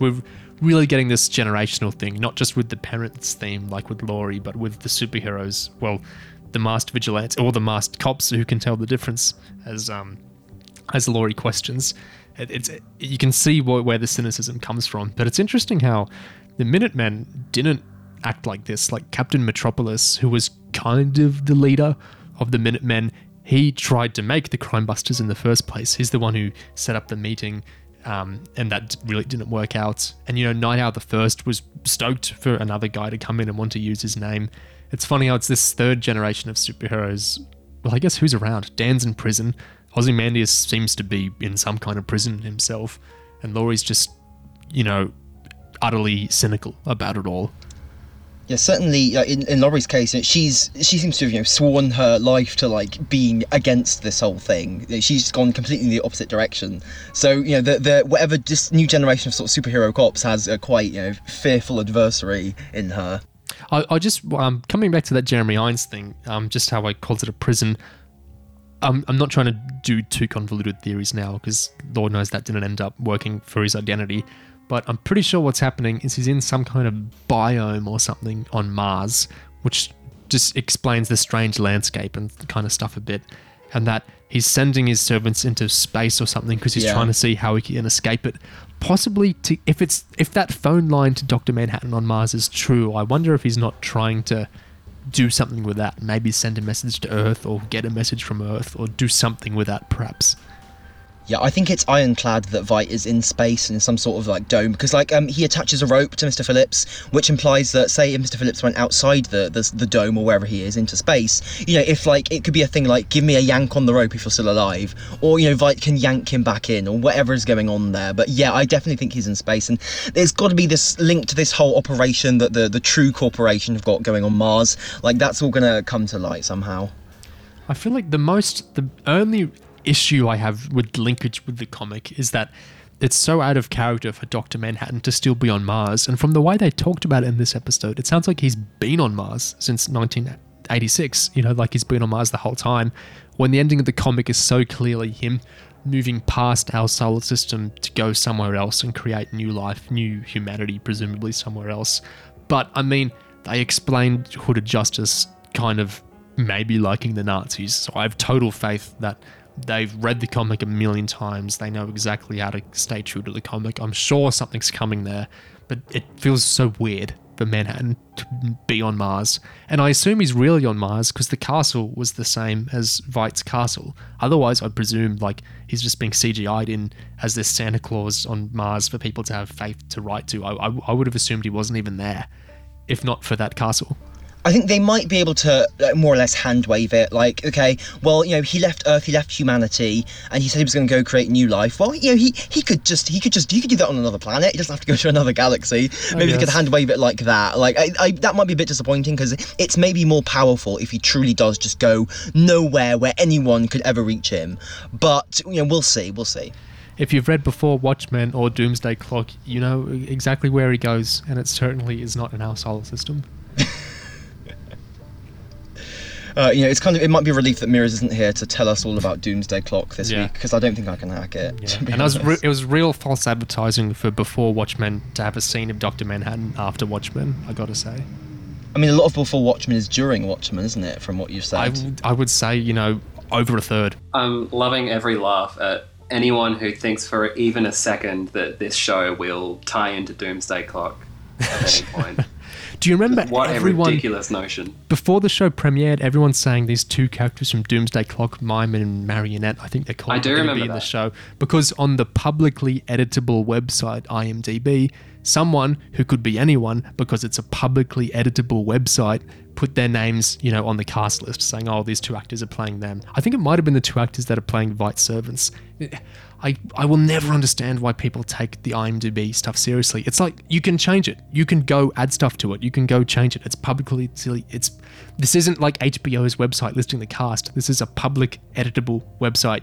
We're really getting this generational thing, not just with the parents theme like with Laurie, but with the superheroes. Well, the masked vigilantes or the masked cops who can tell the difference, as um as Laurie questions. It, it's you can see where, where the cynicism comes from, but it's interesting how the Minutemen didn't act like this. Like Captain Metropolis, who was kind of the leader of the Minutemen, he tried to make the crime busters in the first place. He's the one who set up the meeting um, and that really didn't work out. And you know, Nite Owl the First was stoked for another guy to come in and want to use his name. It's funny how it's this third generation of superheroes. Well, I guess who's around? Dan's in prison. Ozymandias seems to be in some kind of prison himself, and Laurie's just, you know, utterly cynical about it all. Yeah, certainly. Uh, in, in Laurie's case, she's she seems to have you know sworn her life to like being against this whole thing. She's gone completely in the opposite direction. So you know the the whatever this new generation of sort of superhero cops has a quite you know fearful adversary in her. I, I just um, coming back to that Jeremy Irons thing, um, just how I called it a prison. I'm, I'm not trying to do too convoluted theories now because Lord knows that didn't end up working for his identity. But I'm pretty sure what's happening is he's in some kind of biome or something on Mars, which just explains the strange landscape and kind of stuff a bit. And that he's sending his servants into space or something because he's Yeah. trying to see how he can escape it. Possibly to if it's if that phone line to Doctor Manhattan on Mars is true, I wonder if he's not trying to do something with that. Maybe send a message to Earth or get a message from Earth or do something with that perhaps. Yeah, I think it's ironclad that Veidt is in space in some sort of like dome because like um he attaches a rope to Mr. Phillips, which implies that say if Mr. Phillips went outside the, the the dome or wherever he is into space, you know, if like it could be a thing like give me a yank on the rope if you're still alive, or you know Veidt can yank him back in or whatever is going on there. But yeah, I definitely think he's in space, and there's got to be this link to this whole operation that the the Trieu Corporation have got going on Mars. Like that's all gonna come to light somehow. I feel like the most, the only issue I have with linkage with the comic is that it's so out of character for Dr. Manhattan to still be on Mars. And from the way they talked about it in this episode, it sounds like he's been on Mars since 1986. You know, like he's been on Mars the whole time. When the ending of the comic is so clearly him moving past our solar system to go somewhere else and create new life, new humanity, presumably somewhere else. But I mean, they explained Hooded Justice kind of maybe liking the Nazis. So I have total faith that they've read the comic a million times. They know exactly how to stay true to the comic. I'm sure something's coming there, but it feels so weird for Manhattan to be on Mars. And I assume he's really on Mars because the castle was the same as Veidt's castle. Otherwise, I presume like he's just being CGI'd in as this Santa Claus on Mars for people to have faith to write to. I, I, I would have assumed he wasn't even there, if not for that castle. I think they might be able to like, more or less hand wave it. Like, okay, well, you know, he left Earth, he left humanity, and he said he was going to go create new life. Well, you know, he he could just he could just he could do that on another planet. He doesn't have to go to another galaxy. Oh, maybe they could hand wave it like that. Like, I, I that might be a bit disappointing because it's maybe more powerful if he truly does just go nowhere where anyone could ever reach him. But you know, we'll see. We'll see. If you've read before Watchmen or Doomsday Clock, you know exactly where he goes, and it certainly is not in our solar system. Uh, you know, it's kind of it might be a relief that Mirrors isn't here to tell us all about Doomsday Clock this Yeah. week because I don't think I can hack it. Yeah. And it was, re- it was real false advertising for before Watchmen to have a scene of Dr. Manhattan after Watchmen, I gotta say. I mean, a lot of before Watchmen is during Watchmen, isn't it? From what you've I, said. w- I would say, you know, over a third. I'm loving every laugh at anyone who thinks for even a second that this show will tie into Doomsday Clock at any point. Do you remember what everyone a ridiculous notion. before the show premiered? Everyone's saying these two characters from Doomsday Clock, Mime and Marionette. I think they're called. I do remember be in the show because on the publicly editable website IMDb, someone who could be anyone because it's a publicly editable website put their names, you know, on the cast list, saying, "Oh, these two actors are playing them." I think it might have been the two actors that are playing Veidt servants. I, I will never understand why people take the IMDb stuff seriously. It's like you can change it. You can go add stuff to it. You can go change it. It's publicly silly. It's this isn't like HBO's website listing the cast. This is a public editable website.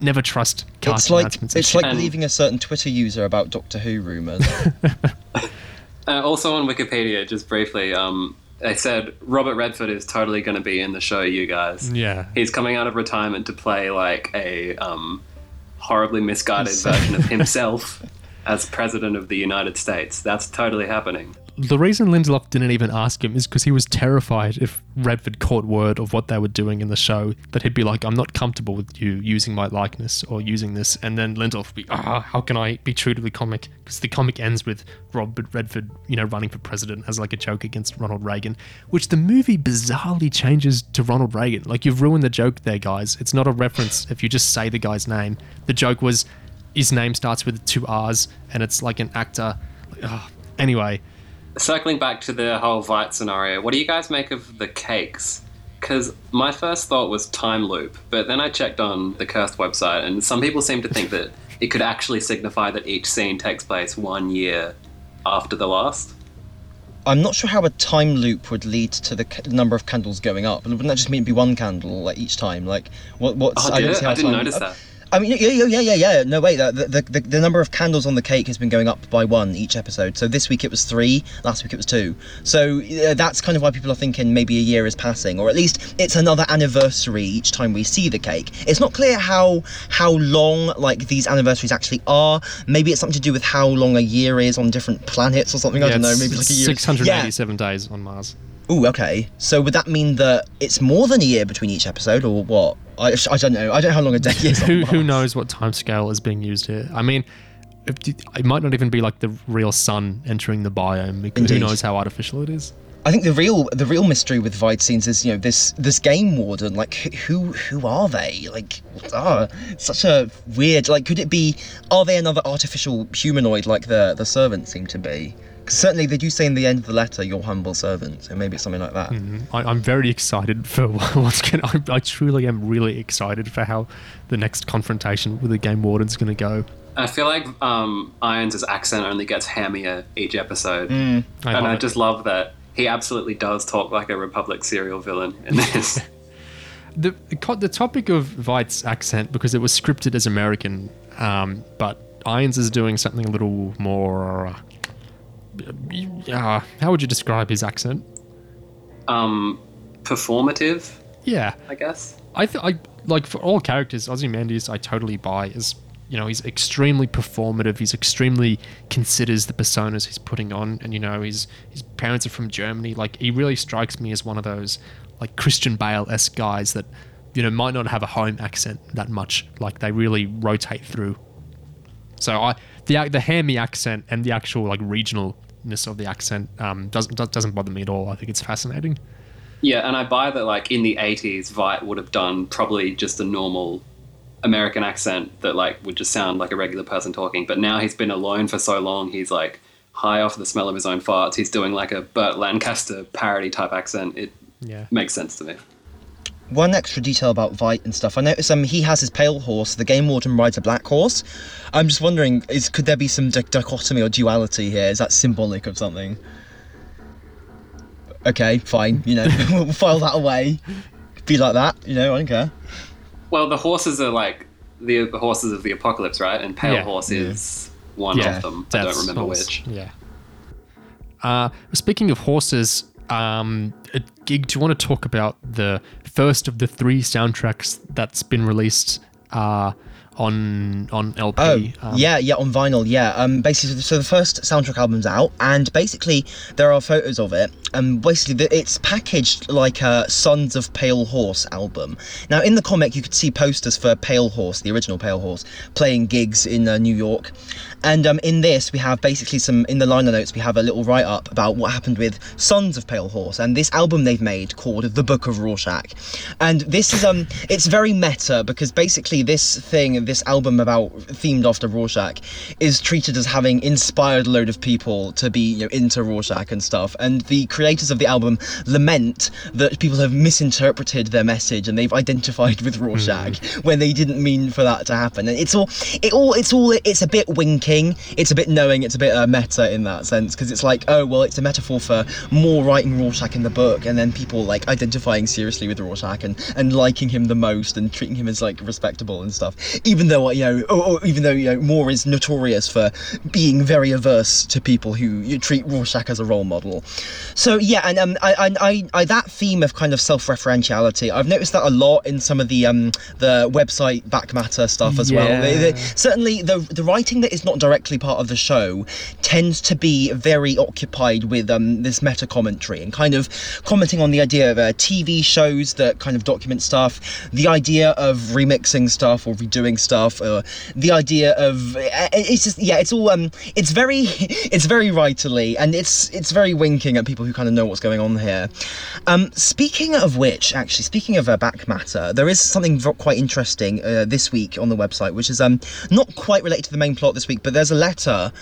Never trust cast it's like announcements. it's like And- believing a certain Twitter user about Doctor Who rumors. Uh, also on Wikipedia, just briefly, um, they said Robert Redford is totally going to be in the show, you guys. yeah. He's coming out of retirement to play like a um, horribly misguided version of himself as president of the United States. That's totally happening. The reason Lindelof didn't even ask him is because he was terrified if Redford caught word of what they were doing in the show that he'd be like, "I'm not comfortable with you using my likeness or using this," and then Lindelof would be, "Ah, how can I be true to the comic?" Because the comic ends with Robert Redford, you know, running for president as like a joke against Ronald Reagan, which the movie bizarrely changes to Ronald Reagan. Like you've ruined the joke there, guys. It's not a reference if you just say the guy's name. The joke was his name starts with two R's, and it's like an actor. Ugh. Anyway, Circling back to the whole Veidt scenario, what do you guys make of the cakes? Because my first thought was time loop, but then I checked on the Cursed website, and some people seem to think that it could actually signify that each scene takes place one year after the last. I'm not sure how a time loop would lead to the c- number of candles going up. Wouldn't that just mean it'd be one candle like each time? Like what? What's? Oh, did don't it? I didn't time- notice uh, that. I mean, yeah, yeah, yeah, yeah, yeah. No, wait. The, the, the, the number of candles on the cake has been going up by one each episode. So this week it was three. Last week it was two. So uh, that's kind of why people are thinking maybe a year is passing, or at least it's another anniversary each time we see the cake. It's not clear how how long like these anniversaries actually are. Maybe it's something to do with how long a year is on different planets or something. I don't know. Maybe like a year. 687 days on Mars. Ooh, okay. So would that mean that it's more than a year between each episode, or what? I, I don't know. I don't know how long a day is. who who knows what time scale is being used here? I mean, it might not even be like the real sun entering the biome. Because who knows how artificial it is? I think the real the real mystery with Veidt scenes is you know this this game warden like who who are they like ah such a weird like could it be are they another artificial humanoid like the the servants seem to be certainly they do say in the end of the letter your humble servant so maybe it's something like that I, I'm very excited for what's going. to I truly am really excited for how the next confrontation with the game warden's going to go. I feel like um, Irons' accent only gets hammier each episode, I and love I it. just love that he absolutely does talk like a Republic serial villain in this. the the topic of Veidt's accent because it was scripted as American, um, but Irons is doing something a little more. Uh, how would you describe his accent? um, performative, Yeah, I guess. I th- I like for all characters, Ozymandias I totally buy is you know he's extremely performative. He's extremely considers the personas he's putting on, and you know his his parents are from Germany. Like he really strikes me as one of those like Christian Bale esque guys that you know might not have a home accent that much. Like they really rotate through. So I the the hammy accent and the actual like regionalness of the accent um, doesn't doesn't bother me at all. I think it's fascinating. Yeah, and I buy that like in the '80s, Veidt would have done probably just a normal American accent that like would just sound like a regular person talking. But now he's been alone for so long, he's like high off the smell of his own farts. He's doing like a Burt Lancaster parody type accent. It Yeah. makes sense to me. One extra detail about Veidt and stuff I noticed um he has his pale horse the game warden rides a black horse I'm just wondering is could there be some di- dichotomy or duality here is that symbolic of something okay fine you know we'll file that away be like that you know I don't care Well, the horses are like the, the horses of the apocalypse, right? And Pale Yeah. Horse is one Yeah, of them. I don't remember horse. which. Yeah. Uh, speaking of horses, um, Gig, do you want to talk about the first of the three soundtracks that's been released uh, on on LP? Oh, Um, yeah, yeah, on vinyl, yeah. Um, basically, so the first soundtrack album's out, and basically there are photos of it. And basically, the, it's packaged like a Sons of Pale Horse album. Now, in the comic, you could see posters for Pale Horse, the original Pale Horse, playing gigs in uh, New York. And um, in this, we have basically some in the liner notes. We have a little write up about what happened with Sons of Pale Horse and this album they've made called The Book of Rorschach. And this is um, it's very meta because basically this thing, this album about themed after Rorschach, is treated as having inspired a load of people to be you know, into Rorschach and stuff. And the creators of the album lament that people have misinterpreted their message and they've identified with Rorschach when they didn't mean for that to happen. And it's all, it all, it's all, it's a bit it's a bit knowing, it's a bit uh, meta in that sense because it's like, oh well, it's a metaphor for more writing Rorschach in the book, and then people like identifying seriously with Rorschach and and liking him the most and treating him as like respectable and stuff. Even though you know, or, or even though you know, Moore is notorious for being very averse to people who you treat Rorschach as a role model. So yeah, and um, I, I, I, I that theme of kind of self-referentiality, I've noticed that a lot in some of the um the website back matter stuff as well. They- they- Yeah. certainly the the writing that is not directly part of the show tends to be very occupied with um, this meta commentary and kind of commenting on the idea of uh, TV shows that kind of document stuff, the idea of remixing stuff or redoing stuff, or the idea of uh, it's just yeah, it's all um, it's very it's very writerly and it's it's very winking at people who kind of know what's going on here. Um, speaking of which, actually, speaking of uh, back matter, there is something quite interesting uh, this week on the website, which is um not quite related to the main plot this week, but there's a letter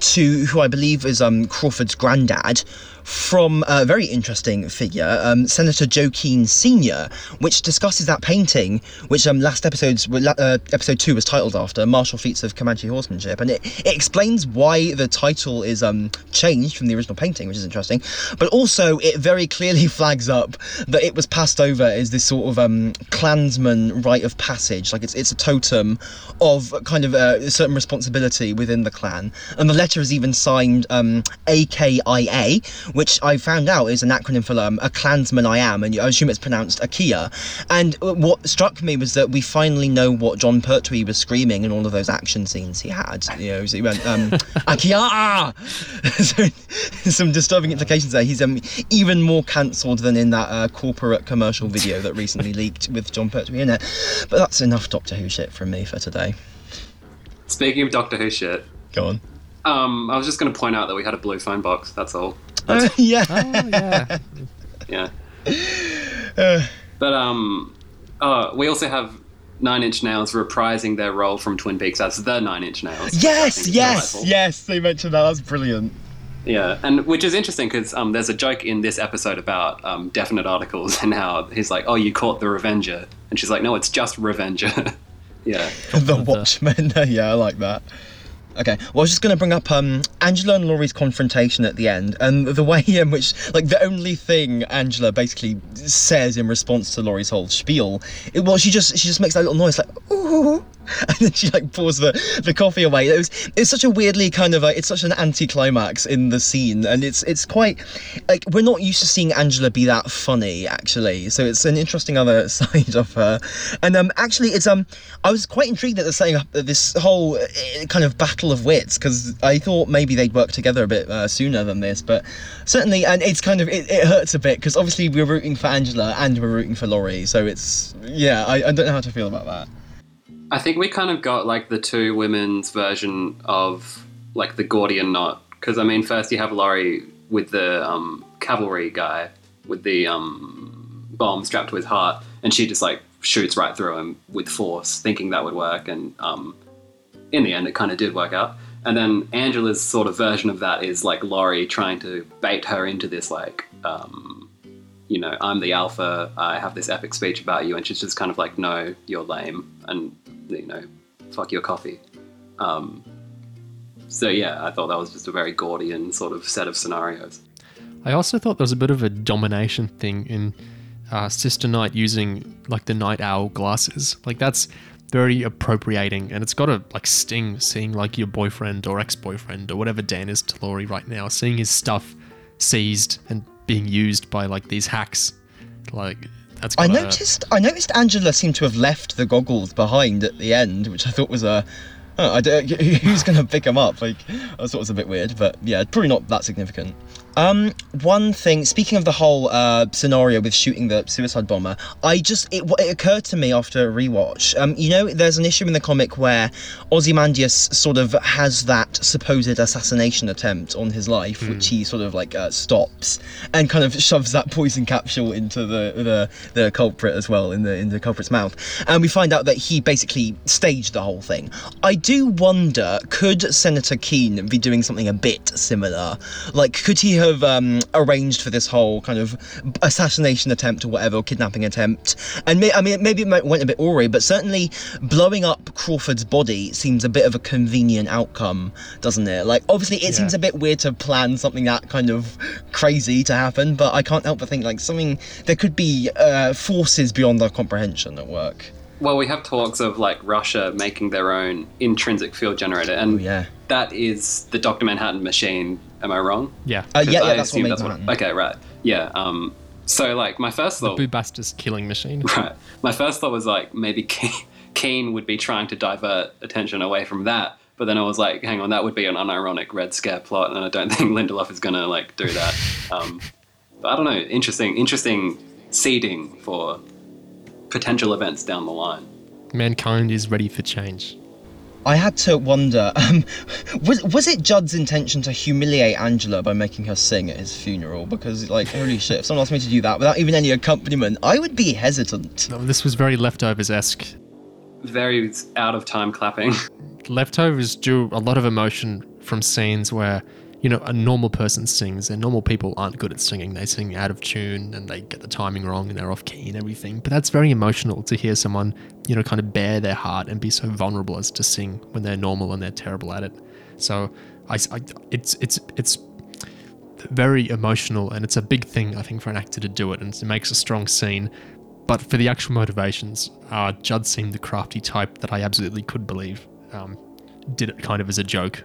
to who I believe is um Crawford's granddad from a very interesting figure, um, Senator Joe Keene Sr., which discusses that painting, which um, last episode's uh, episode two was titled after Martial Feats of Comanche Horsemanship, and it, it explains why the title is um, changed from the original painting, which is interesting. But also, it very clearly flags up that it was passed over as this sort of um, Klansman rite of passage, like it's it's a totem of kind of a certain responsibility within the Klan, and the letter is even signed um, AKIA which I found out is an acronym for um, a Klansman I am, and I assume it's pronounced Akia. And what struck me was that we finally know what Jon Pertwee was screaming in all of those action scenes he had. You know, so he went um, Akia. so, some disturbing implications there. He's um, even more cancelled than in that uh, corporate commercial video that recently leaked with Jon Pertwee in it. But that's enough Doctor Who shit from me for today. Speaking of Doctor Who shit, go on. Um, I was just going to point out that we had a blue phone box. That's all. Uh, yeah. Oh, yeah. Yeah. Uh, But um, uh, we also have Nine Inch Nails reprising their role from Twin Peaks as the Nine Inch Nails. yes, yes, delightful. yes. They mentioned that. That's brilliant. Yeah, and which is interesting because um, there's a joke in this episode about um, definite articles and how he's like, "Oh, you caught the Revenger," and she's like, "No, it's just Revenger." yeah, the the- Watchmen. yeah, I like that. Okay, well, I was just going to bring up um, Angela and Laurie's confrontation at the end, and the way in which, like, the only thing Angela basically says in response to Laurie's whole spiel, it, well, she just she just makes that little noise like ooh, and then she like pours the, the coffee away. It was it's such a weirdly kind of like it's such an anticlimax in the scene, and it's it's quite like we're not used to seeing Angela be that funny actually. So it's an interesting other side of her, and um actually it's um I was quite intrigued at the setting up this whole uh, kind of battle of wits because I thought maybe they'd work together a bit uh, sooner than this, but certainly and it's kind of it, it hurts a bit because obviously we're rooting for Angela and we're rooting for Laurie, so it's yeah I, I don't know how to feel about that. I think we kind of got like the two women's version of like the Gordian knot because I mean, first you have Laurie with the um, cavalry guy with the um, bomb strapped to his heart, and she just like shoots right through him with force, thinking that would work, and um, in the end, it kind of did work out. And then Angela's sort of version of that is like Laurie trying to bait her into this like. Um, you know, I'm the alpha. I have this epic speech about you, and she's just kind of like, "No, you're lame," and you know, fuck your coffee. Um, so yeah, I thought that was just a very Gordian sort of set of scenarios. I also thought there was a bit of a domination thing in uh, Sister Night using like the night owl glasses. Like that's very appropriating, and it's got a like sting seeing like your boyfriend or ex-boyfriend or whatever Dan is to Laurie right now, seeing his stuff seized and being used by like these hacks. Like that's. I noticed. I noticed Angela seemed to have left the goggles behind at the end, which I thought was a. Oh, I don't, who's going to pick them up? Like, I thought it was a bit weird, but yeah, probably not that significant. Um, one thing. Speaking of the whole uh, scenario with shooting the suicide bomber, I just it, it occurred to me after a rewatch. Um, you know, there's an issue in the comic where Ozymandias sort of has that supposed assassination attempt on his life, which he sort of like uh, stops and kind of shoves that poison capsule into the, the the culprit as well in the in the culprit's mouth, and we find out that he basically staged the whole thing. I do wonder, could Senator Keene be doing something a bit similar? Like, could he have um, arranged for this whole kind of assassination attempt or whatever, or kidnapping attempt? And may, I mean, maybe it might went a bit awry, but certainly blowing up Crawford's body seems a bit of a convenient outcome, doesn't it? Like, obviously, it Yeah. seems a bit weird to plan something that kind of crazy to happen, but I can't help but think like something there could be uh, forces beyond our comprehension at work. Well, we have talks of like Russia making their own intrinsic field generator, and Oh yeah. that is the Doctor Manhattan machine. Am I wrong? Yeah. Uh, 'Cause yeah, I yeah, that's what assume made Manhattan. Okay, right. Yeah. Um. So like my first thought. Bubastis killing machine. Right. My first thought was like maybe Ke- Keene would be trying to divert attention away from that, but then I was like, hang on, that would be an unironic Red Scare plot, and I don't think Lindelof is gonna like do that. Um, but I don't know. Interesting, interesting seeding for potential events down the line. mankind is ready for change. I had to wonder, um, was was it Judd's intention to humiliate Angela by making her sing at his funeral? Because like, holy shit, if someone asked me to do that without even any accompaniment, I would be hesitant. No, this was very leftovers esque. Very out of time clapping. Leftovers drew a lot of emotion from scenes where, you know, a normal person sings, and normal people aren't good at singing. They sing out of tune and they get the timing wrong and they're off key and everything. But that's very emotional to hear someone, you know, kind of bare their heart and be so vulnerable as to sing when they're normal and they're terrible at it. So I, I it's it's it's very emotional and it's a big thing I think for an actor to do it and it makes a strong scene. But for the actual motivations, uh, Judd seemed the crafty type that I absolutely could believe. Um, did it kind of as a joke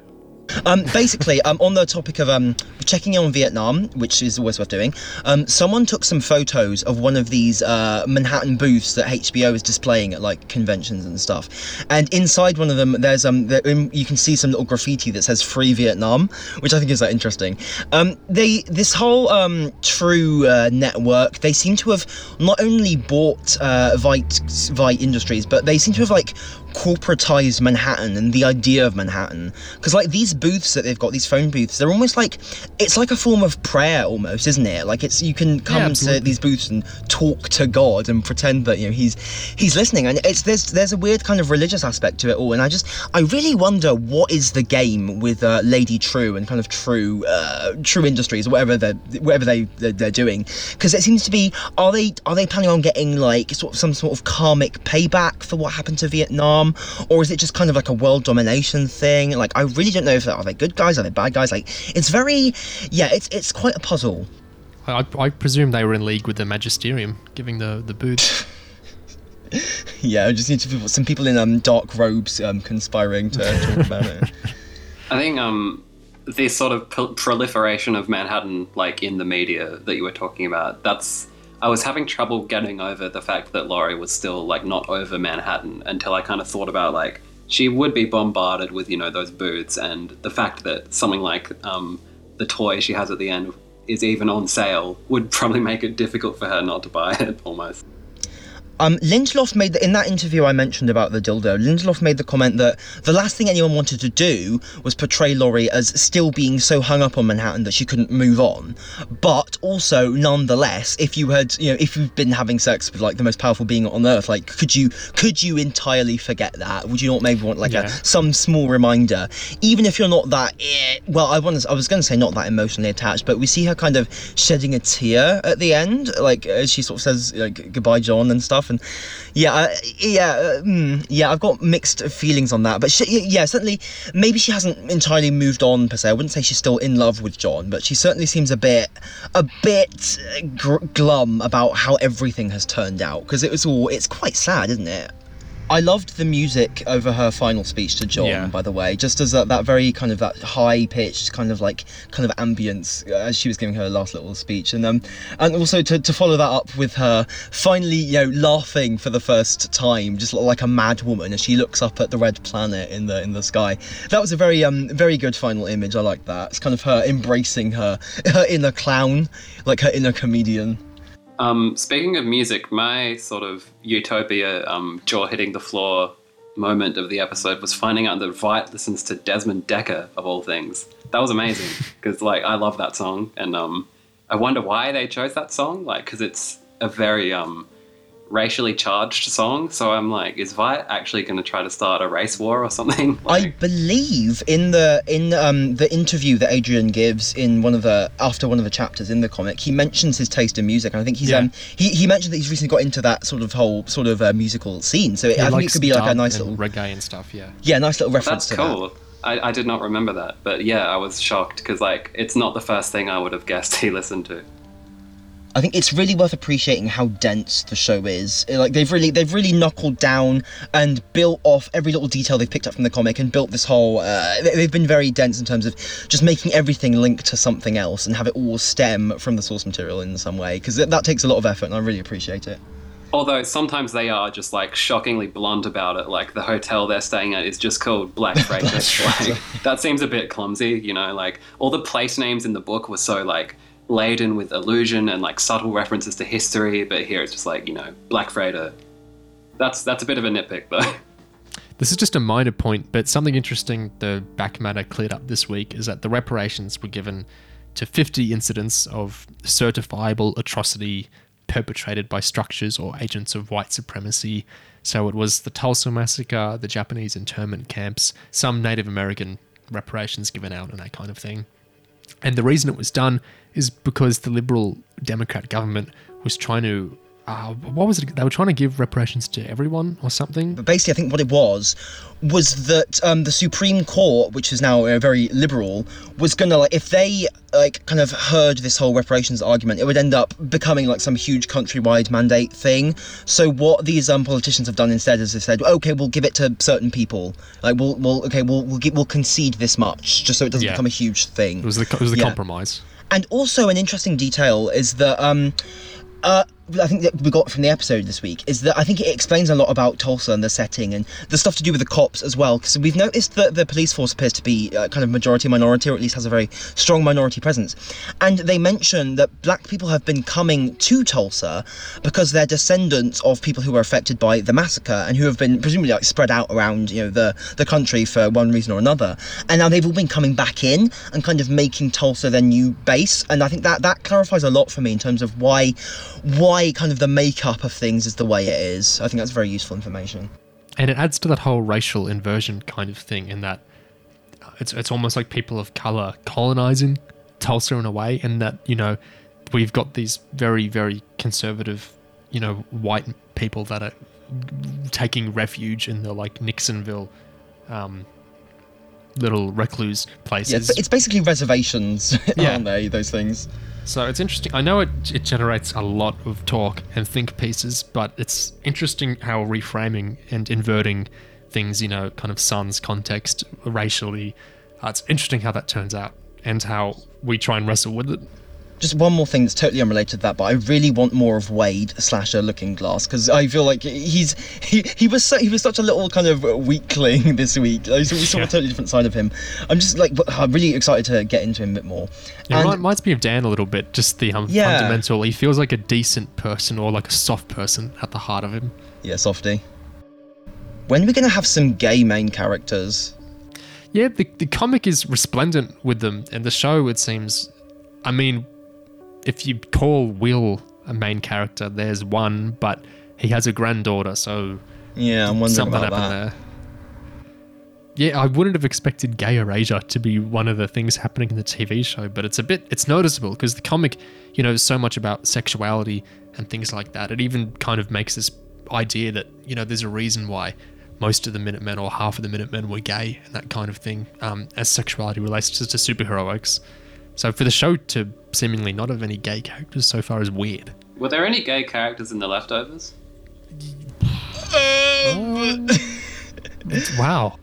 Um, basically, um, on the topic of um, checking in on Vietnam, which is always worth doing, um, someone took some photos of one of these uh, Manhattan booths that HBO is displaying at like conventions and stuff. And inside one of them, there's um, there, you can see some little graffiti that says "Free Vietnam," which I think is like, interesting. Um, they this whole um, Trieu uh, network, they seem to have not only bought uh, Veidt Veidt Industries, but they seem to have like corporatized Manhattan and the idea of Manhattan. Because like these booths that they've got, these phone booths, they're almost like it's like a form of prayer almost, isn't it? Like it's you can come to these booths and talk to God and pretend that you know he's he's listening. And it's there's there's a weird kind of religious aspect to it all. And I just I really wonder what is the game with uh, Lady Trieu and kind of Trieu uh, Trieu Industries or whatever they're whatever they they're, they're doing. Because it seems to be are they are they planning on getting like sort of some sort of karmic payback for what happened to Vietnam, or is it just kind of like a world domination thing? Like I really don't know if are they good guys, are they bad guys? Like it's very yeah, it's it's quite a puzzle. I, I presume they were in league with the Magisterium, giving the the booths. Yeah, I just need to people, some people in um dark robes um conspiring to talk about it. I think um, this sort of prol- proliferation of Manhattan, like in the media that you were talking about, that's. I was having trouble getting over the fact that Laurie was still like not over Manhattan until I kind of thought about like she would be bombarded with you know those booths and the fact that something like um, the toy she has at the end is even on sale would probably make it difficult for her not to buy it almost. Um, Lindelof made the, in that interview I mentioned about the dildo. Lindelof made the comment that the last thing anyone wanted to do was portray Laurie as still being so hung up on Manhattan that she couldn't move on. But also, nonetheless, if you had, you know, if you've been having sex with like the most powerful being on earth, like could you could you entirely forget that? Would you not maybe want like Yeah. a some small reminder, even if you're not that? Eh, well, I want I was going to say not that emotionally attached, but we see her kind of shedding a tear at the end, like as she sort of says like goodbye, John, and stuff. And yeah, uh, yeah, mm, yeah. I've got mixed feelings on that, but she, yeah, certainly maybe she hasn't entirely moved on per se. I wouldn't say she's still in love with John, but she certainly seems a bit, a bit gr- glum about how everything has turned out because it was all. It's quite sad, isn't it? I loved the music over her final speech to John, Yeah. by the way, just as that, that very kind of that high pitched kind of like kind of ambience uh, as she was giving her last little speech, and um, and also to, to follow that up with her finally, you know, laughing for the first time, just like a mad woman as she looks up at the red planet in the in the sky. That was a very um very good final image. I like that. It's kind of her embracing her her inner clown, like her inner comedian. Um, speaking of music, my sort of utopia um, jaw hitting the floor moment of the episode was finding out that Veidt listens to Desmond Dekker of all things. That was amazing because like I love that song, and um, I wonder why they chose that song. Like because it's a very um, racially charged song. So I'm like, is Veidt actually going to try to start a race war or something? I believe in the in um the interview that Adrian gives in one of the after one of the chapters in the comic, he mentions his taste in music, and I think he's Yeah. um he, he mentioned that he's recently got into that sort of whole sort of uh, musical scene. So He I think it could be like a nice little reggae and stuff. Yeah. yeah nice little reference that's to cool. I, I did not remember that, but yeah, I was shocked because like it's not the first thing I would have guessed he listened to. I think it's really worth appreciating how dense the show is. Like they've really they've really knuckled down and built off every little detail they've picked up from the comic and built this whole. Uh, they- they've been very dense in terms of just making everything link to something else and have it all stem from the source material in some way because that takes a lot of effort and I really appreciate it. Although sometimes they are just like shockingly blunt about it. Like the hotel they're staying at is just called Black Freighter. like, that seems a bit clumsy, you know. Like all the place names in the book were so like laden with allusion and like subtle references to history, but here it's just like you know Black Freighter. That's that's a bit of a nitpick though. This is just a minor point, but something interesting the back matter cleared up this week is that the reparations were given to 50 incidents of certifiable atrocity perpetrated by structures or agents of white supremacy. So it was the Tulsa massacre, the Japanese internment camps, some Native American reparations given out, and that kind of thing. And the reason it was done is because the Liberal Democrat government was trying to uh, what was it? They were trying to give reparations to everyone or something. But basically, I think what it was was that um, the Supreme Court, which is now uh, very liberal, was gonna like if they like kind of heard this whole reparations argument, it would end up becoming like some huge countrywide mandate thing. So what these um, politicians have done instead is they said, okay, we'll give it to certain people. Like we'll, we'll okay, we'll we'll, get, we'll concede this much just so it doesn't Yeah. become a huge thing. It was the, it was the Yeah. compromise. And also, an interesting detail is that um, uh, I think that we got from the episode this week is that I think it explains a lot about Tulsa and the setting and the stuff to do with the cops as well. Because we've noticed that the police force appears to be uh, kind of majority minority, or at least has a very strong minority presence. And they mention that black people have been coming to Tulsa because they're descendants of people who were affected by the massacre and who have been presumably like spread out around you know the the country for one reason or another. And now they've all been coming back in and kind of making Tulsa their new base. And I think that that clarifies a lot for me in terms of why why kind of the makeup of things is the way it is. I think that's very useful information. and it adds to that whole racial inversion kind of thing in that it's it's almost like people of color colonizing Tulsa in a way, and that you know we've got these very very conservative, you know, white people that are taking refuge in the like Nixonville, um, little recluse places. it's, it's basically reservations, Yeah. aren't they? Those things. So it's interesting. I know it, it generates a lot of talk and think pieces, but it's interesting how reframing and inverting things, you know, kind of son's context racially, uh, it's interesting how that turns out and how we try and wrestle with it. Just one more thing that's totally unrelated to that, but I really want more of Wade slasher Looking Glass because I feel like he's he, he was so, he was such a little kind of weakling this week. Like, so we saw Yeah. a totally different side of him. I'm just like I'm really excited to get into him a bit more. It And- remi- reminds me of Dan a little bit, just the um, Yeah. fundamental. He feels like a decent person or like a soft person at the heart of him. Yeah, softy. When are we gonna have some gay main characters? Yeah, the, the comic is resplendent with them, and the show, it seems. I mean, if you call Will a main character, there's one, but he has a granddaughter, so Yeah, I'm wondering something about happened that. there. Yeah, I wouldn't have expected gay erasure to be one of the things happening in the TV show, but it's a bit it's noticeable because the comic, you know, is so much about sexuality and things like that. It even kind of makes this idea that you know there's a reason why most of the Minutemen or half of the Minutemen were gay and that kind of thing, um, as sexuality relates to, to superheroics. So for the show to seemingly not have any gay characters so far is weird. Were there any gay characters in the leftovers? Wow.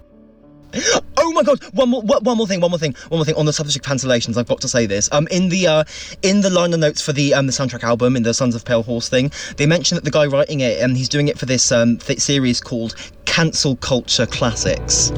Oh my god! One more, one one more thing, one more thing, one more thing on the subject of cancellations. I've got to say this. Um, in the uh, in the liner notes for the um the soundtrack album in the Sons of Pale Horse thing, they mention that the guy writing it, um, he's doing it for this um th- series called Cancel Culture Classics.